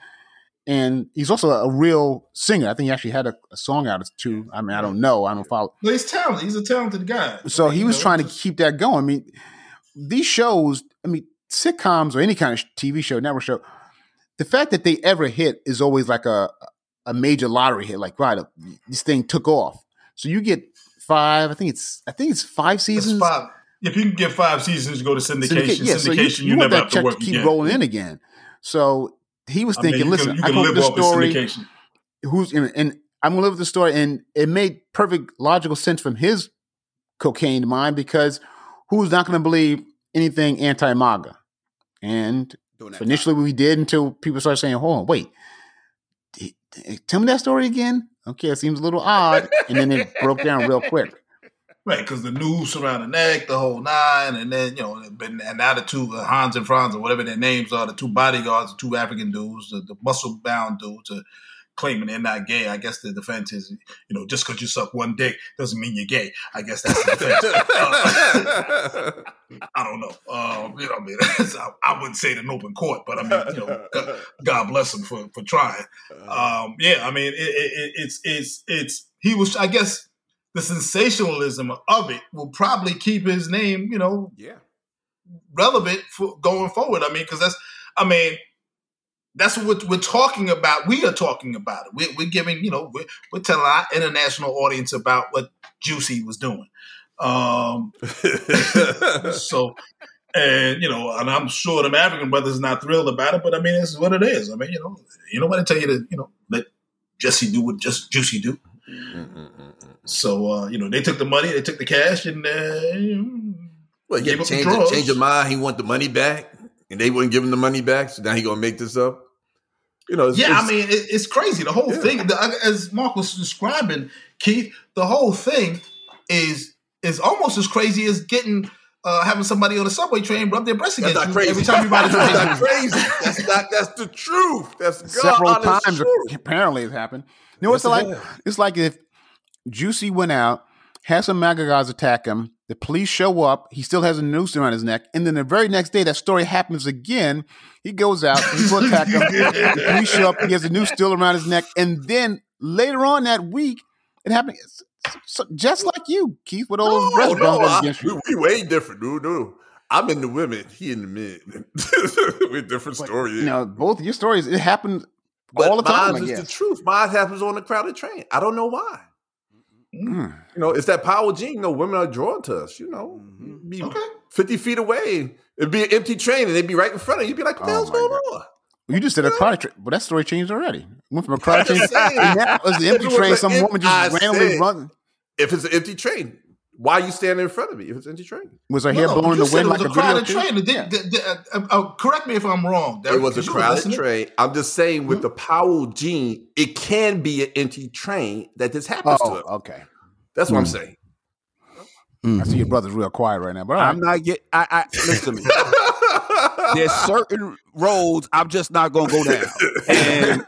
and he's also a real singer. I think he actually had a, a song out too. I mean, I don't know. I don't follow. Well, he's talented. He's a talented guy. So he was know, trying just... to keep that going. I mean, these shows. I mean, sitcoms or any kind of TV show, network show. The fact that they ever hit is always like a a major lottery hit. Like, right, this thing took off. So you get five. I think it's. I think it's five seasons. five. If you can get five seasons, go to syndication. yeah, syndication, so you, you, you never have to work to keep again. rolling in again. So he was thinking, I mean, listen, can, I live the story. Who's in, and I'm gonna live with the story, and it made perfect logical sense from his cocaine mind because who's not gonna believe anything anti MAGA? And initially time. we did until people started saying, "Hold on, wait, tell me that story again." Okay, it seems a little odd, and then it broke down real quick. Right, because the noose around the neck, the whole nine, and then you know, and now the two uh, Hans and Franz or whatever their names are, the two bodyguards, the two African dudes, the, the muscle bound dudes, uh, claiming they're not gay. I guess the defense is, you know, just because you suck one dick doesn't mean you're gay. I guess that's the defense. uh, I don't know. Um, you know, I mean, I, I, wouldn't say it in open court, but I mean, you know, God, God bless him for for trying. Um, yeah, I mean, it, it, it's it's it's he was. I guess the sensationalism of it will probably keep his name, you know, yeah, relevant for going forward. I mean, because that's, I mean that's what we're talking about. We are talking about it. We're, we're giving, you know, we're, we're, telling our international audience about what Juicy was doing. Um, so, and you know, and I'm sure the African brothers are not thrilled about it, but I mean, this is what it is. I mean, you know, you know what I tell you to, you know, let Jussie do what just Juicy do. So, uh, you know, they took the money, they took the cash, and uh, well, he changed, change your mind. He want the money back, and they wouldn't give him the money back. So now he gonna make this up you know, yeah, I mean, it, it's crazy. The whole yeah. thing, the, as Mark was describing, Keith, the whole thing is is almost as crazy as getting uh, having somebody on a subway train rub their breast against you crazy. every time you ride a train. that's not crazy. That's not. That's the truth. That's God several times. Truth. Apparently, it's happened. You know, it's like it's like if Juicy went out, had some MAGA guys attack him. The police show up. He still has a noose around his neck. And then the very next day, that story happens again. He goes out. People attack him. the police show up. He has a noose still around his neck. And then later on that week, it happened. So just like you, Keith, with all no, no, you. We, we way different, dude. No, I'm in the women. He in the men. We're different stories. You know, both your stories. It happened but all the time. Mine is the truth. Mine happens on the crowded train. I don't know why. Mm. You know, it's that Powell gene. You know, women are drawn to us. You know, mm-hmm. be okay. fifty feet away, it'd be an empty train, and they'd be right in front of you. You'd be like, "What the oh hell's going God. on?" You just said a crowded train, but that story changed already. Went from a crowded train. That was the empty train. Some woman just I randomly said, running. If it's an empty train, why are you standing in front of me if it's empty train? Was her no, hair no, blowing the wind like a, crowded train? The, the, the, uh, uh, correct me if I'm wrong. It was a crowded train. I'm just saying with mm-hmm. the Powell gene, it can be an empty train that this happens oh, to. Her. Okay, that's what mm. I'm saying. Mm. I see your brother's real quiet right now, but I'm not get. I, I listen to me. There's certain roads I'm just not gonna go down. And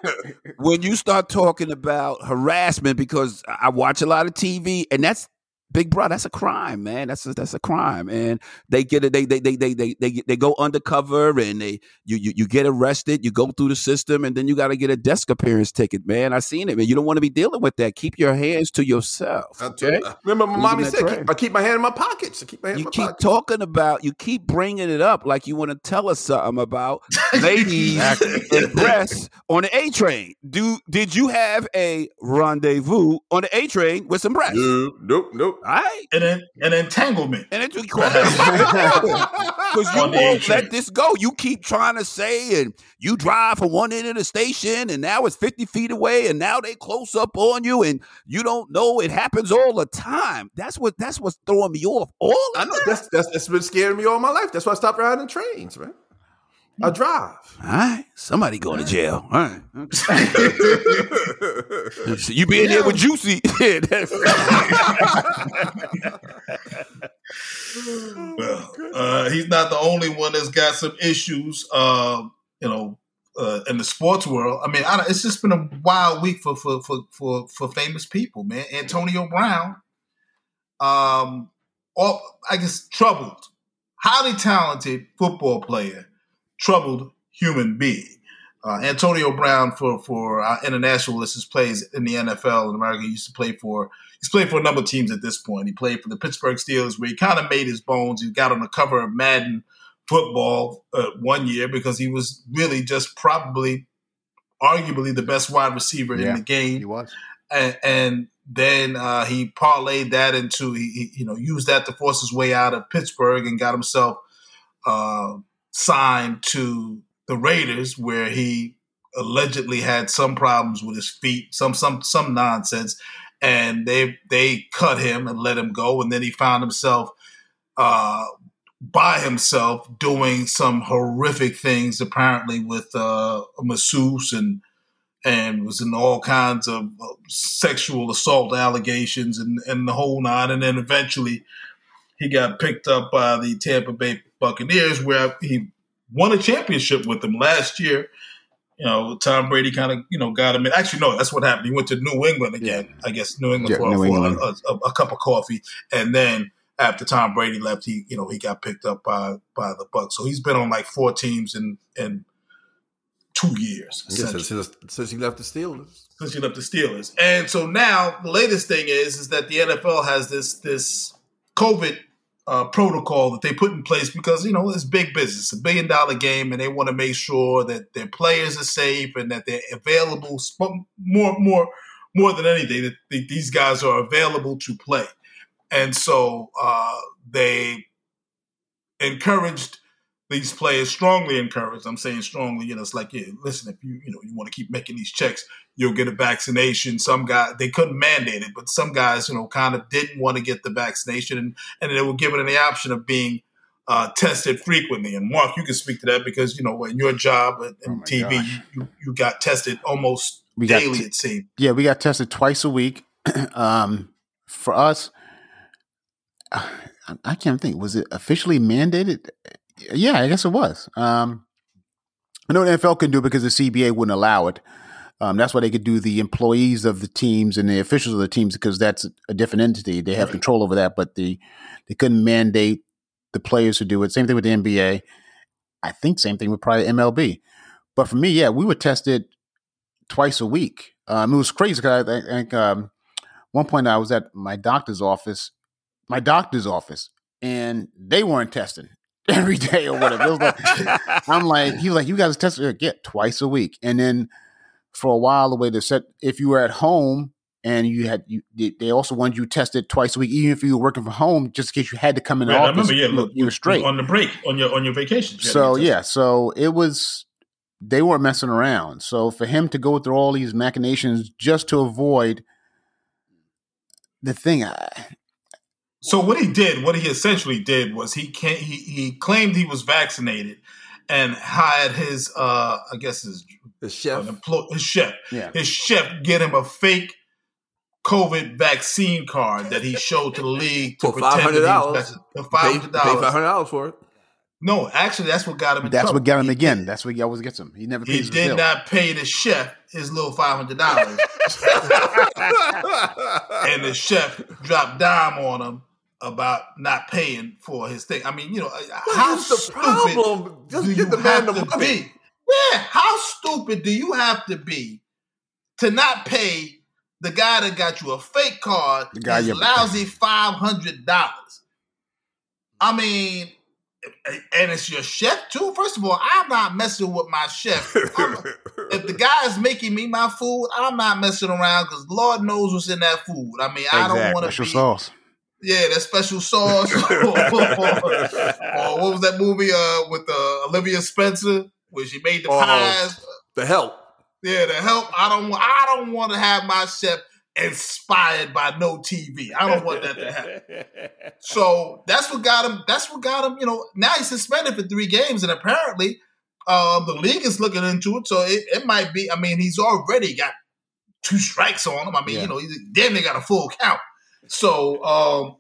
when you start talking about harassment, because I watch a lot of TV, and that's Big bro, that's a crime, man. That's a, that's a crime, and they get it. They they they they they they, they go undercover, and they you, you you get arrested. You go through the system, and then you got to get a desk appearance ticket, man. I seen it, man. You don't want to be dealing with that. Keep your hands to yourself. Okay? Remember, my mommy said, keep, "I keep my hand in my pockets." I keep my hand. You keep pockets. talking about. You keep bringing it up like you want to tell us something about ladies and breasts on the A train. Do did you have a rendezvous on the A train with some breasts? Nope, nope, nope. All right. And then an entanglement. And it's because you won't let this go. You keep trying to say, and you drive from one end of the station, and now it's 50 feet away, and now they close up on you, and you don't know it happens all the time. That's what that's what's throwing me off. All I know that's, that's that's been scaring me all my life. That's why I stopped riding trains, man. I drive. All right. Somebody going to jail. All right. so you be in there with Juicy. well, uh, he's not the only one that's got some issues, uh, you know, uh, in the sports world. I mean, I it's just been a wild week for, for, for, for, for famous people, man. Antonio Brown, um, all, I guess, troubled, highly talented football player troubled human being. Uh, Antonio Brown for for our international listeners plays in the NFL in America. He used to play for he's played for a number of teams at this point. He played for the Pittsburgh Steelers, where he kind of made his bones. He got on the cover of Madden football uh, one year because he was really just probably, arguably, the best wide receiver yeah, in the game. He was, and, and then uh, he parlayed that into he, he, you know used that to force his way out of Pittsburgh and got himself. Uh, signed to the Raiders, where he allegedly had some problems with his feet, some some some nonsense, and they they cut him and let him go, and then he found himself uh, by himself doing some horrific things, apparently with uh, a masseuse and and was in all kinds of sexual assault allegations and, and the whole nine. And then eventually he got picked up by the Tampa Bay Buccaneers, where he won a championship with them last year. You know, Tom Brady kind of you know got him in. Actually, no, that's what happened. He went to New England again. Yeah. I guess New England yeah, for, New England. A, a, a, cup of coffee, and then after Tom Brady left, he you know he got picked up by by the Bucks. So he's been on like four teams in in two years. since, since he left the Steelers. Since he left the Steelers, and so now the latest thing is is that the NFL has this this COVID uh, protocol that they put in place because you know it's big business, a billion dollar game, and they want to make sure that their players are safe and that they're available more more more than anything that these guys are available to play, and so uh, they encouraged these players strongly encouraged. I'm saying strongly, you know, it's like, yeah, listen, if you, you know, you want to keep making these checks, you'll get a vaccination. Some guys, they couldn't mandate it, but some guys, you know, kind of didn't want to get the vaccination and, and they were given the option of being uh, tested frequently. And Mark, you can speak to that because, you know, in your job in oh TV, you, you got tested almost we daily, t- it seemed. Yeah, we got tested twice a week. um, for us, I can't think. Was it officially mandated? Yeah, I guess it was. Um, I know the NFL couldn't do it because the CBA wouldn't allow it. Um, that's why they could do the employees of the teams and the officials of the teams because that's a different entity. They have right. control over that, but the they couldn't mandate the players to do it. Same thing with the NBA. I think same thing with probably MLB. But for me, yeah, we were tested twice a week. Um, it was crazy because I think um, one point I was at my doctor's office, my doctor's office, and they weren't testing. every day or whatever. Like, I'm like, he was like, you guys test it get twice a week, and then for a while the way they said if you were at home and you had you they also wanted you tested twice a week, even if you were working from home, just in case you had to come in the office. I remember, yeah, look, you were straight on the break on your on your vacation. So yeah, so it was they weren't messing around. So for him to go through all these machinations just to avoid the thing, I, so what he did, what he essentially did was he can he he claimed he was vaccinated and hired his uh I guess his his chef his chef yeah. his chef get him a fake COVID vaccine card that he showed to the league to for five hundred dollars. Five hundred dollars. Five hundred dollars for it. No, actually, that's what got him. that's trouble. what got him he again. That's what he always gets him. He never. He did not pay the chef his little five hundred dollars, and the chef dropped dime on him about not paying for his thing. I mean, you know, uh, what how the stupid problem? Just do you have to money. be? Yeah, how stupid do you have to be to not pay the guy that got you a fake card the guy his lousy five hundred dollars? I mean, and it's your chef too. First of all, I'm not messing with my chef. if the guy is making me my food, I'm not messing around because Lord knows what's in that food. I mean, exactly. I don't want to be. Sauce yeah, that special sauce. or, or, what was that movie uh, with uh, Octavia Spencer where she made the oh, pies? The help. Yeah, the help. I don't. I don't want to have my chef inspired by no TV. I don't want that to happen. so that's what got him. That's what got him. You know, now he's suspended for three games, and apparently, uh, the league is looking into it. So it, it might be. I mean, he's already got two strikes on him. I mean, yeah. you know, he's damn near got a full count. So, um,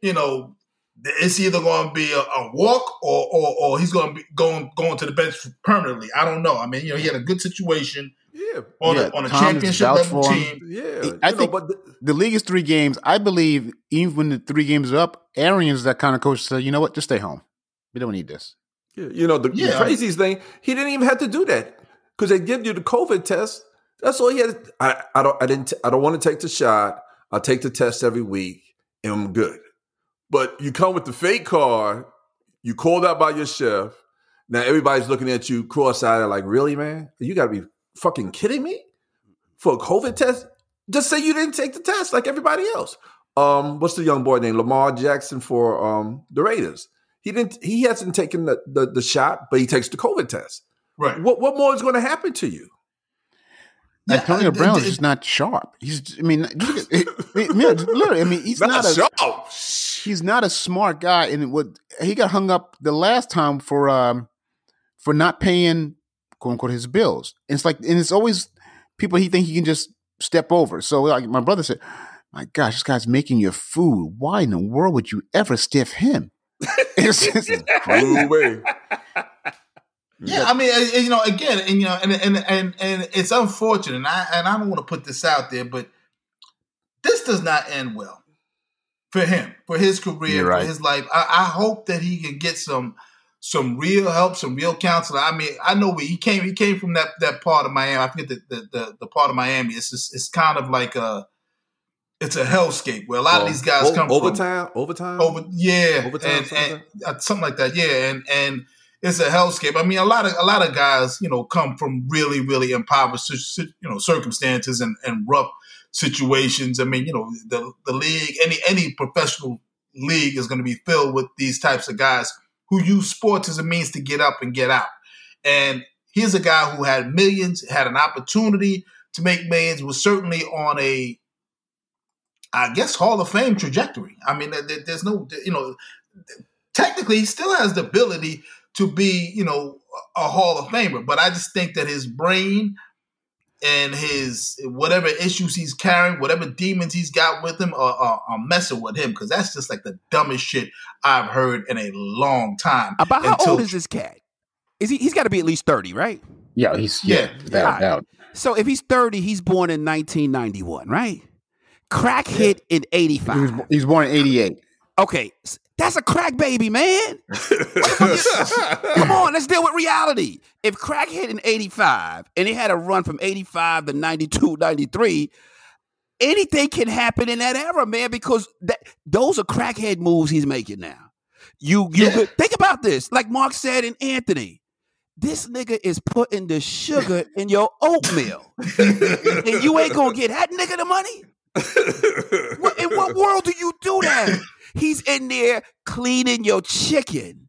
you know, it's either going to be a, a walk or, or, or he's going to be going going to the bench permanently. I don't know. I mean, you know, he had a good situation. Yeah, on yeah, a, on a championship level team. Yeah, I know, think but the, the, league is three games. I believe even when the three games are up, Arians that kind of coach said, you know what, just stay home. We don't need this. Yeah, you know the, yeah. the craziest thing, he didn't even have to do that because they give you the COVID test. That's all he had. I, I don't. I didn't. I don't want to take the shot. I take the test every week and I'm good. But you come with the fake card, you called out by your chef. Now everybody's looking at you cross-eyed, like, really, man? You gotta be fucking kidding me? For a COVID test? Just say you didn't take the test like everybody else. Um, what's the young boy named Lamar Jackson for um the Raiders? He didn't he hasn't taken the, the, the shot, but he takes the COVID test. Right. What what more is going to happen to you? Yeah, Antonio Brown is just not sharp. He's, I mean, literally, I mean, he's not, not a sharp. He's not a smart guy, and what he got hung up the last time for um for not paying quote unquote his bills. And it's like, and it's always people he think he can just step over. So like my brother said, my gosh, this guy's making your food. Why in the world would you ever stiff him? it's just way. Yeah, I mean, you know, again, and you know, and and and and it's unfortunate, and I and I don't want to put this out there, but this does not end well for him, for his career, right. for his life. I, I, hope that he can get some some real help, some real counseling. I mean, I know he came he came from that that part of Miami. I forget the the, the, the part of Miami. It's just, it's kind of like a it's a hellscape where a lot well, of these guys o- come Overtown, from. Overtown, over yeah, Overtown, and, something? and uh, something like that. Yeah, and and it's a hellscape. I mean, a lot of a lot of guys, you know, come from really really impoverished you know circumstances and and rough situations. I mean, you know, the the league, any any professional league is going to be filled with these types of guys who use sports as a means to get up and get out. And here's a guy who had millions, had an opportunity to make millions, was certainly on a, I guess, Hall of Fame trajectory. I mean, there's no, you know, technically he still has the ability to be, you know, a Hall of Famer, but I just think that his brain and his whatever issues he's carrying, whatever demons he's got with him, are, are, are messing with him because that's just like the dumbest shit I've heard in a long time. About how Until, old is this cat? Is he? He's got to be at least thirty, right? Yeah, he's yeah, yeah without doubt. So if he's thirty, he's born in 1991, right? Crack yeah. hit in 85. He was, born in 88. Okay, that's a crack baby, man. Come on, let's deal with reality. If crack hit in 85 and it had a run from 85 to 92, 93, anything can happen in that era, man, because that, those are crackhead moves he's making now. You you yeah. think about this. Like Mark said in Anthony, this nigga is putting the sugar in your oatmeal. and you ain't gonna get that nigga the money? what, in what world do you do that? He's in there cleaning your chicken,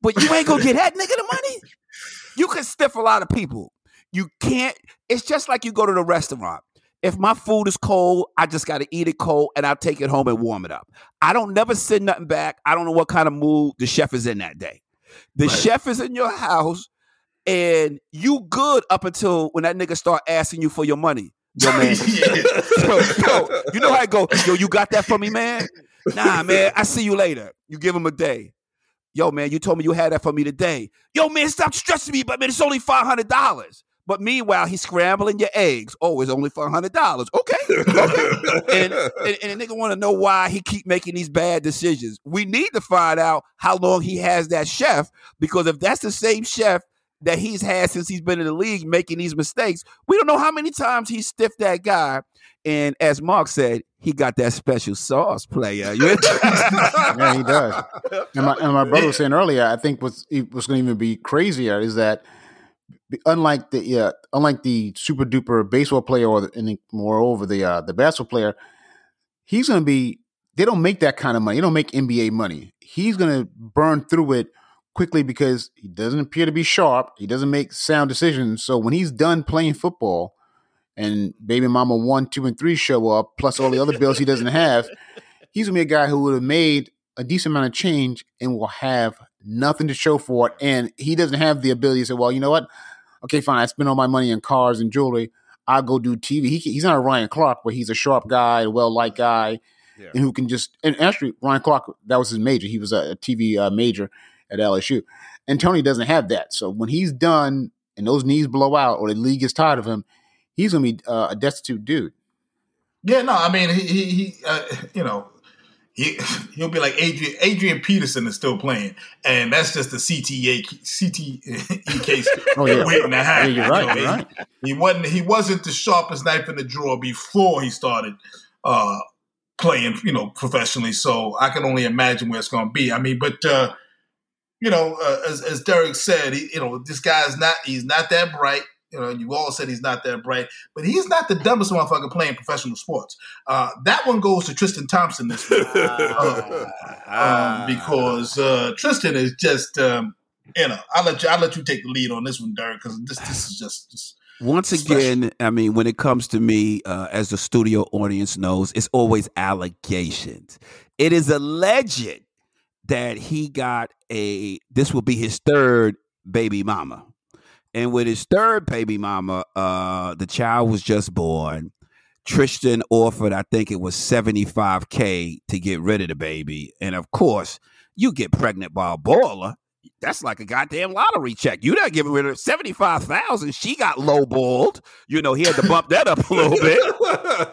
but you ain't gonna get that nigga the money. You can stiff a lot of people. You can't. It's just like you go to the restaurant. If my food is cold, I just got to eat it cold and I'll take it home and warm it up. I don't never send nothing back. I don't know what kind of mood the chef is in that day. The right. chef is in your house and you good up until when that nigga start asking you for your money. Yo, man. yo, yo, you know how I go, yo, you got that for me, man? Nah, man, I see you later. You give him a day. Yo, man, you told me you had that for me today. Yo, man, stop stressing me, but man, it's only five hundred dollars. But meanwhile, he's scrambling your eggs. Oh, it's only five hundred dollars. Okay, okay. and, and, and the nigga want to know why he keep making these bad decisions. We need to find out how long he has that chef because if that's the same chef that he's had since he's been in the league making these mistakes, we don't know how many times he stiffed that guy. And as Mark said, he got that special sauce player. yeah, he does. And my, and my brother was saying earlier, I think what's what's going to even be crazier is that unlike the yeah, unlike the super duper baseball player or the, and moreover the uh, the basketball player, he's going to be. They don't make that kind of money. They don't make NBA money. He's going to burn through it quickly because he doesn't appear to be sharp. He doesn't make sound decisions. So when he's done playing football, and baby mama one, two, and three show up, plus all the other bills he doesn't have, he's gonna be a guy who would have made a decent amount of change and will have nothing to show for it. And he doesn't have the ability to say, well, you know what? Okay, fine. I spend all my money on cars and jewelry. I'll go do TV. He, he's not a Ryan Clark where he's a sharp guy, a well liked guy, yeah. and who can just. And actually, Ryan Clark, that was his major. He was a, a TV uh, major at LSU. And Tony doesn't have that. So when he's done and those knees blow out or the league is tired of him, he's going to be uh, a destitute dude. Yeah, no, I mean, he, he, he uh, you know, he he'll be like Adrian Adrian Peterson is still playing, and that's just the CTA CTE case oh, yeah. waiting to happen. Yeah, you're right, you know, you're he, right. he wasn't he wasn't the sharpest knife in the drawer before he started uh, playing, you know, professionally. So I can only imagine where it's going to be. I mean, but uh, you know, uh, as, as Derek said, he, you know, this guy is not he's not that bright. You know, you all said he's not that bright, but he's not the dumbest motherfucker playing professional sports. Uh, that one goes to Tristan Thompson this week uh, um, because uh, Tristan is just, um, you know, I'll let you, I'll let you take the lead on this one, Derek, because this this is just. just once again, I mean, when it comes to me, uh, as the studio audience knows, it's always allegations. It is alleged that he got a. This will be his third baby mama And with his third baby mama, uh, the child was just born. Tristan offered, I think it was 75K to get rid of the baby. And of course, you get pregnant by a baller. That's like a goddamn lottery check. You're not giving rid of 75,000. She got lowballed. You know, he had to bump that up a little bit.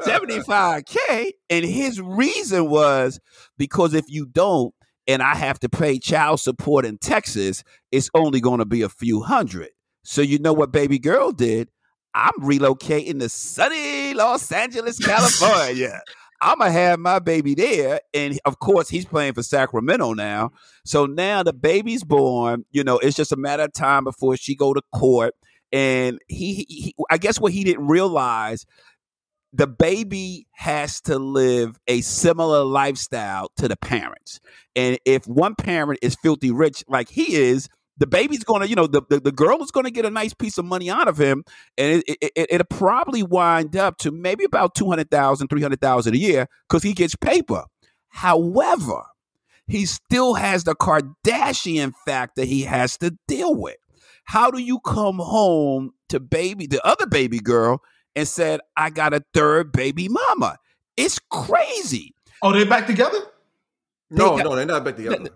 75K. And his reason was because if you don't, and I have to pay child support in Texas, it's only going to be a few hundred. So you know what baby girl did? I'm relocating to sunny Los Angeles, California. I'm gonna have my baby there, and of course he's playing for Sacramento now. So now the baby's born. You know, it's just a matter of time before she go to court. And he, he I guess what he didn't realize, the baby has to live a similar lifestyle to the parents. And if one parent is filthy rich like he is, the baby's going to, you know, the, the, the, girl is going to get a nice piece of money out of him. And it, it, it, will probably wind up to maybe about 200,000, 300,000 a year because he gets paper. However, he still has the Kardashian factor he has to deal with. How do you come home to baby, the other baby girl, and said, I got a third baby mama? It's crazy. Oh, they're back together? No, got, no, they're not back together.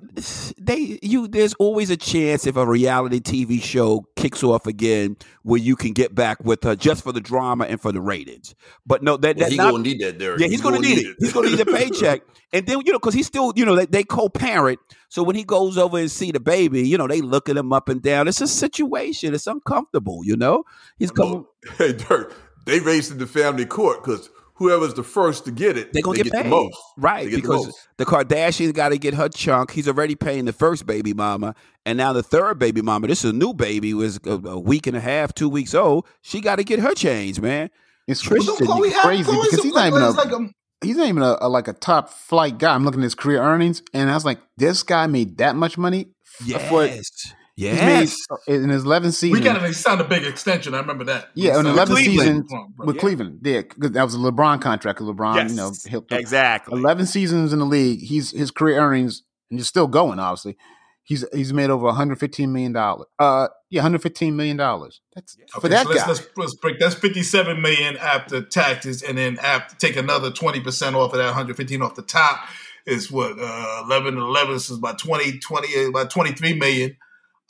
They you there's always a chance if a reality TV show kicks off again where you can get back with her just for the drama and for the ratings. But no, that, well, he's gonna need that, Derek. Yeah, he's, he's gonna, gonna, need it. it. He's gonna need a paycheck, and then you know because he's still you know they, they co-parent. So when he goes over and see the baby, you know they look at him up and down. It's a situation. It's uncomfortable. You know he's coming. Hey, Dirk, they raised in the family court because whoever's the first to get it, they're gonna they get, get, paid. the most. Right. Because the, the Kardashians gotta get her chunk. He's already paying the first baby mama. And now the third baby mama, this is a new baby, was a, a week and a half, two weeks old. She gotta get her change, man. It's Tristan crazy because he's not even a, like a, he's not even a, a, like a top flight guy. I'm looking at his career earnings, and I was like, this guy made that much money. Yes. For, Yes. in his 11th season. We got an signed a big extension. I remember that. Yeah, in 11th season with yeah. Cleveland. Yeah, because that was a LeBron contract. With LeBron, yes. you know, he'll, exactly. 11 seasons in the league. He's his career earnings and he's still going. Obviously, he's he's made over 115 million dollars. Uh, yeah, 115 million dollars. That's okay, for that so let's, guy. Let's, let's break. That's 57 million after taxes, and then after take another 20 percent off of that 115 off the top is what uh, 11 11 is about 20 20 about 23 million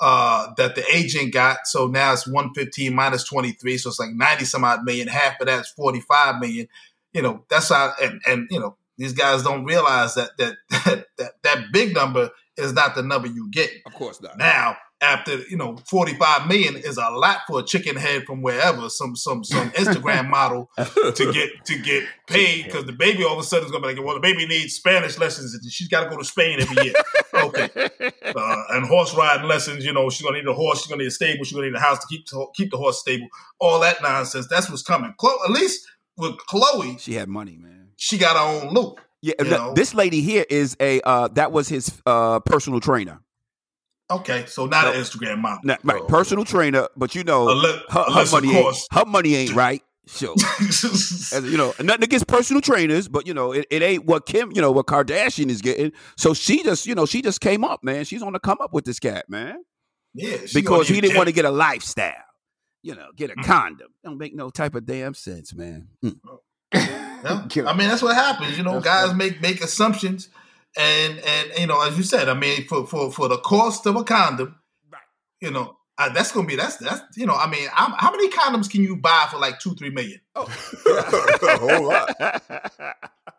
uh, that the agent got. So now it's 115 minus 23. So it's like 90 some odd million. Half of that's 45 million. You know, that's how, and, and, you know, these guys don't realize that, that, that, that, that big number is not the number you get. Of course not. Now, after you know 45 million is a lot for a chicken head from wherever some some some instagram model to get to get paid because the baby all of a sudden is gonna be like well the baby needs spanish lessons and she's got to go to spain every year okay uh, and horse riding lessons you know she's gonna need a horse she's gonna need a stable she's gonna need a house to keep to keep the horse stable all that nonsense that's what's coming Khloé, at least with Khloé she had money man she got her own loop yeah, this lady here is a uh, that was his uh, personal trainer. Okay, so not an Instagram model. Not, right, oh. personal trainer, but you know, unless, her, her money ain't, her money ain't right. So, As, you know, nothing against personal trainers, but you know, it, it, ain't what Kim, you know, what Kardashian is getting. So she just, you know, she just came up, man. She's on the come up with this cat, man. Yeah, because he didn't want to get a lifestyle. You know, get a mm. condom. Don't make no type of damn sense, man. Mm. Yeah. I mean, that's what happens. You know, that's guys funny. make make assumptions and and you know, as you said, I mean, for for for the cost of a condom, right. you know, uh, that's gonna be that's that's you know, I mean, I'm, how many condoms can you buy for like two three million? Oh, a whole lot.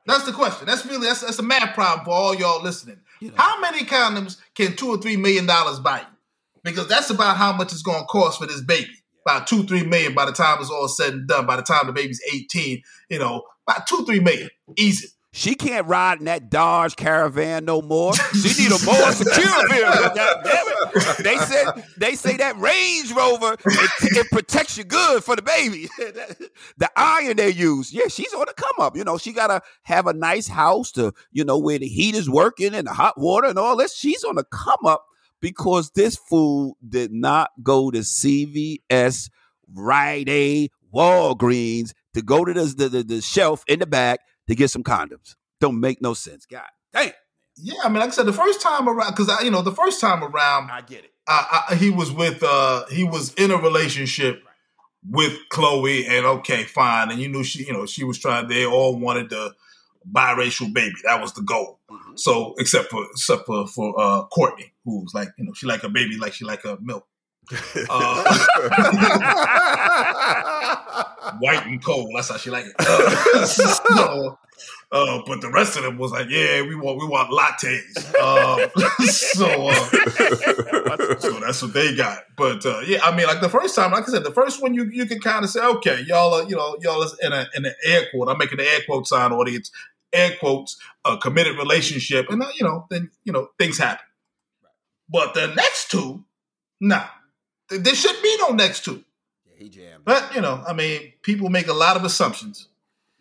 That's the question. That's really that's that's a math problem for all y'all listening. You know. How many condoms can two or three million dollars buy you? Because that's about how much it's gonna cost for this baby. About two three million by the time it's all said and done. By the time the baby's eighteen, you know, about two three million, easy. She can't ride in that Dodge Caravan no more. She need a more secure vehicle. They said they say that Range Rover it, it protects you good for the baby. the iron they use, yeah, she's on the come up. You know, she gotta have a nice house to, you know, where the heat is working and the hot water and all this. She's on the come up because this fool did not go to CVS, Rite Aid, Walgreens to go to the, the, the shelf in the back to get some condoms. Don't make no sense. God damn. Yeah, I mean, like I said, the first time around, because I, you know, the first time around, I get it. I, I, he was with uh he was in a relationship with Khloé, and okay, fine, and you knew she, you know, she was trying. They all wanted the biracial baby. That was the goal. Mm-hmm. So except for except for for uh, Kourtney, who's like you know she like a baby like she like a milk. Uh, white and cold. That's how she like it. Uh, so, uh, but the rest of them was like, yeah, we want we want lattes. Um, so, uh, so that's what they got. But uh, yeah, I mean, like the first time, like I said, the first one you you can kind of say, okay, y'all are you know y'all is in a in an air quote. I'm making the air quote sign, audience. Air quotes, a committed relationship, and uh, you know, then you know things happen. But the next two, nah, there should be no next two. Yeah, he jammed. But you know, I mean, people make a lot of assumptions.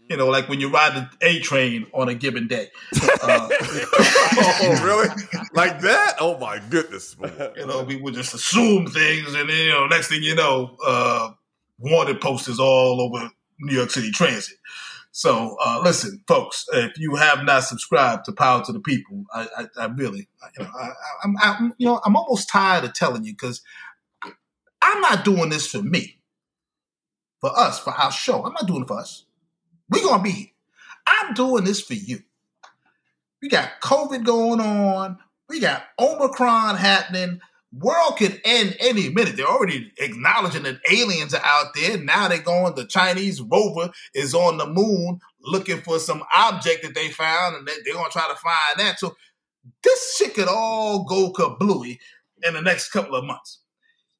You know, like when you ride the A train on a given day. Uh, oh, really? Like that? Oh my goodness! You know, we would just assume things, and then you know, next thing you know, uh, wanted posters all over New York City Transit. So uh, listen, folks, if you have not subscribed to Powell to the People, I, I, I really, you know, I, am I'm, you know, I'm almost tired of telling you because I'm not doing this for me, for us, for our show. I'm not doing it for us. We're gonna be here. I'm doing this for you. We got COVID going on. We got Omicron happening. World could end any minute. They're already acknowledging that aliens are out there. Now they're going. The Chinese rover is on the moon looking for some object that they found, and they're gonna try to find that. So this shit could all go kablooey in the next couple of months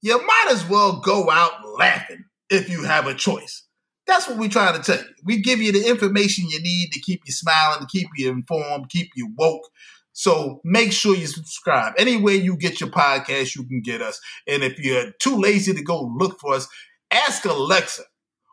you might as well go out laughing if you have a choice. That's what we try to tell you. We give you the information you need to keep you smiling, to keep you informed, keep you woke. So make sure you subscribe. Anywhere you get your podcast, you can get us. And if you're too lazy to go look for us, ask Alexa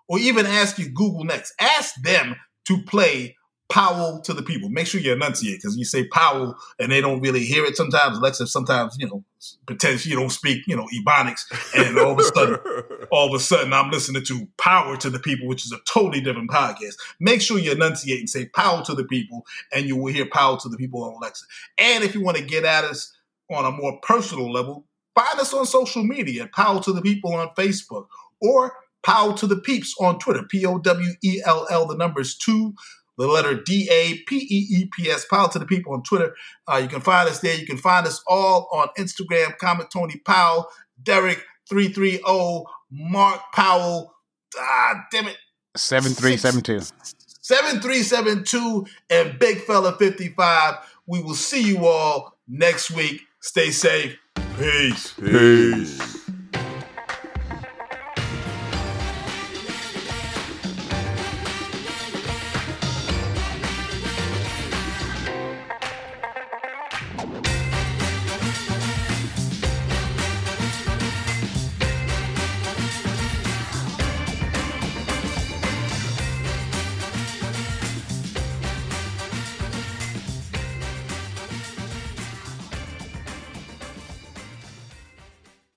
or even ask your Google Nest. Ask them to play Powell to the people. Make sure you enunciate because you say Powell and they don't really hear it sometimes. Alexa sometimes, you know, pretends you don't speak, you know, Ebonics. And all of a sudden, all of a sudden I'm listening to Power to the People, which is a totally different podcast. Make sure you enunciate and say Powell to the people and you will hear Powell to the people on Alexa. And if you want to get at us on a more personal level, find us on social media, Powell to the People on Facebook or Powell to the Peeps on Twitter, P O W E L L, the numbers two the letter D A P E E P S. Powell to the people on Twitter. Uh, you can find us there. You can find us all on Instagram. Comment Tony Powell, Derek three three zero, Mark Powell. Ah, damn it. Seven three seven two. Seven three seven two and Big Fella fifty five. We will see you all next week. Stay safe. Peace. Peace.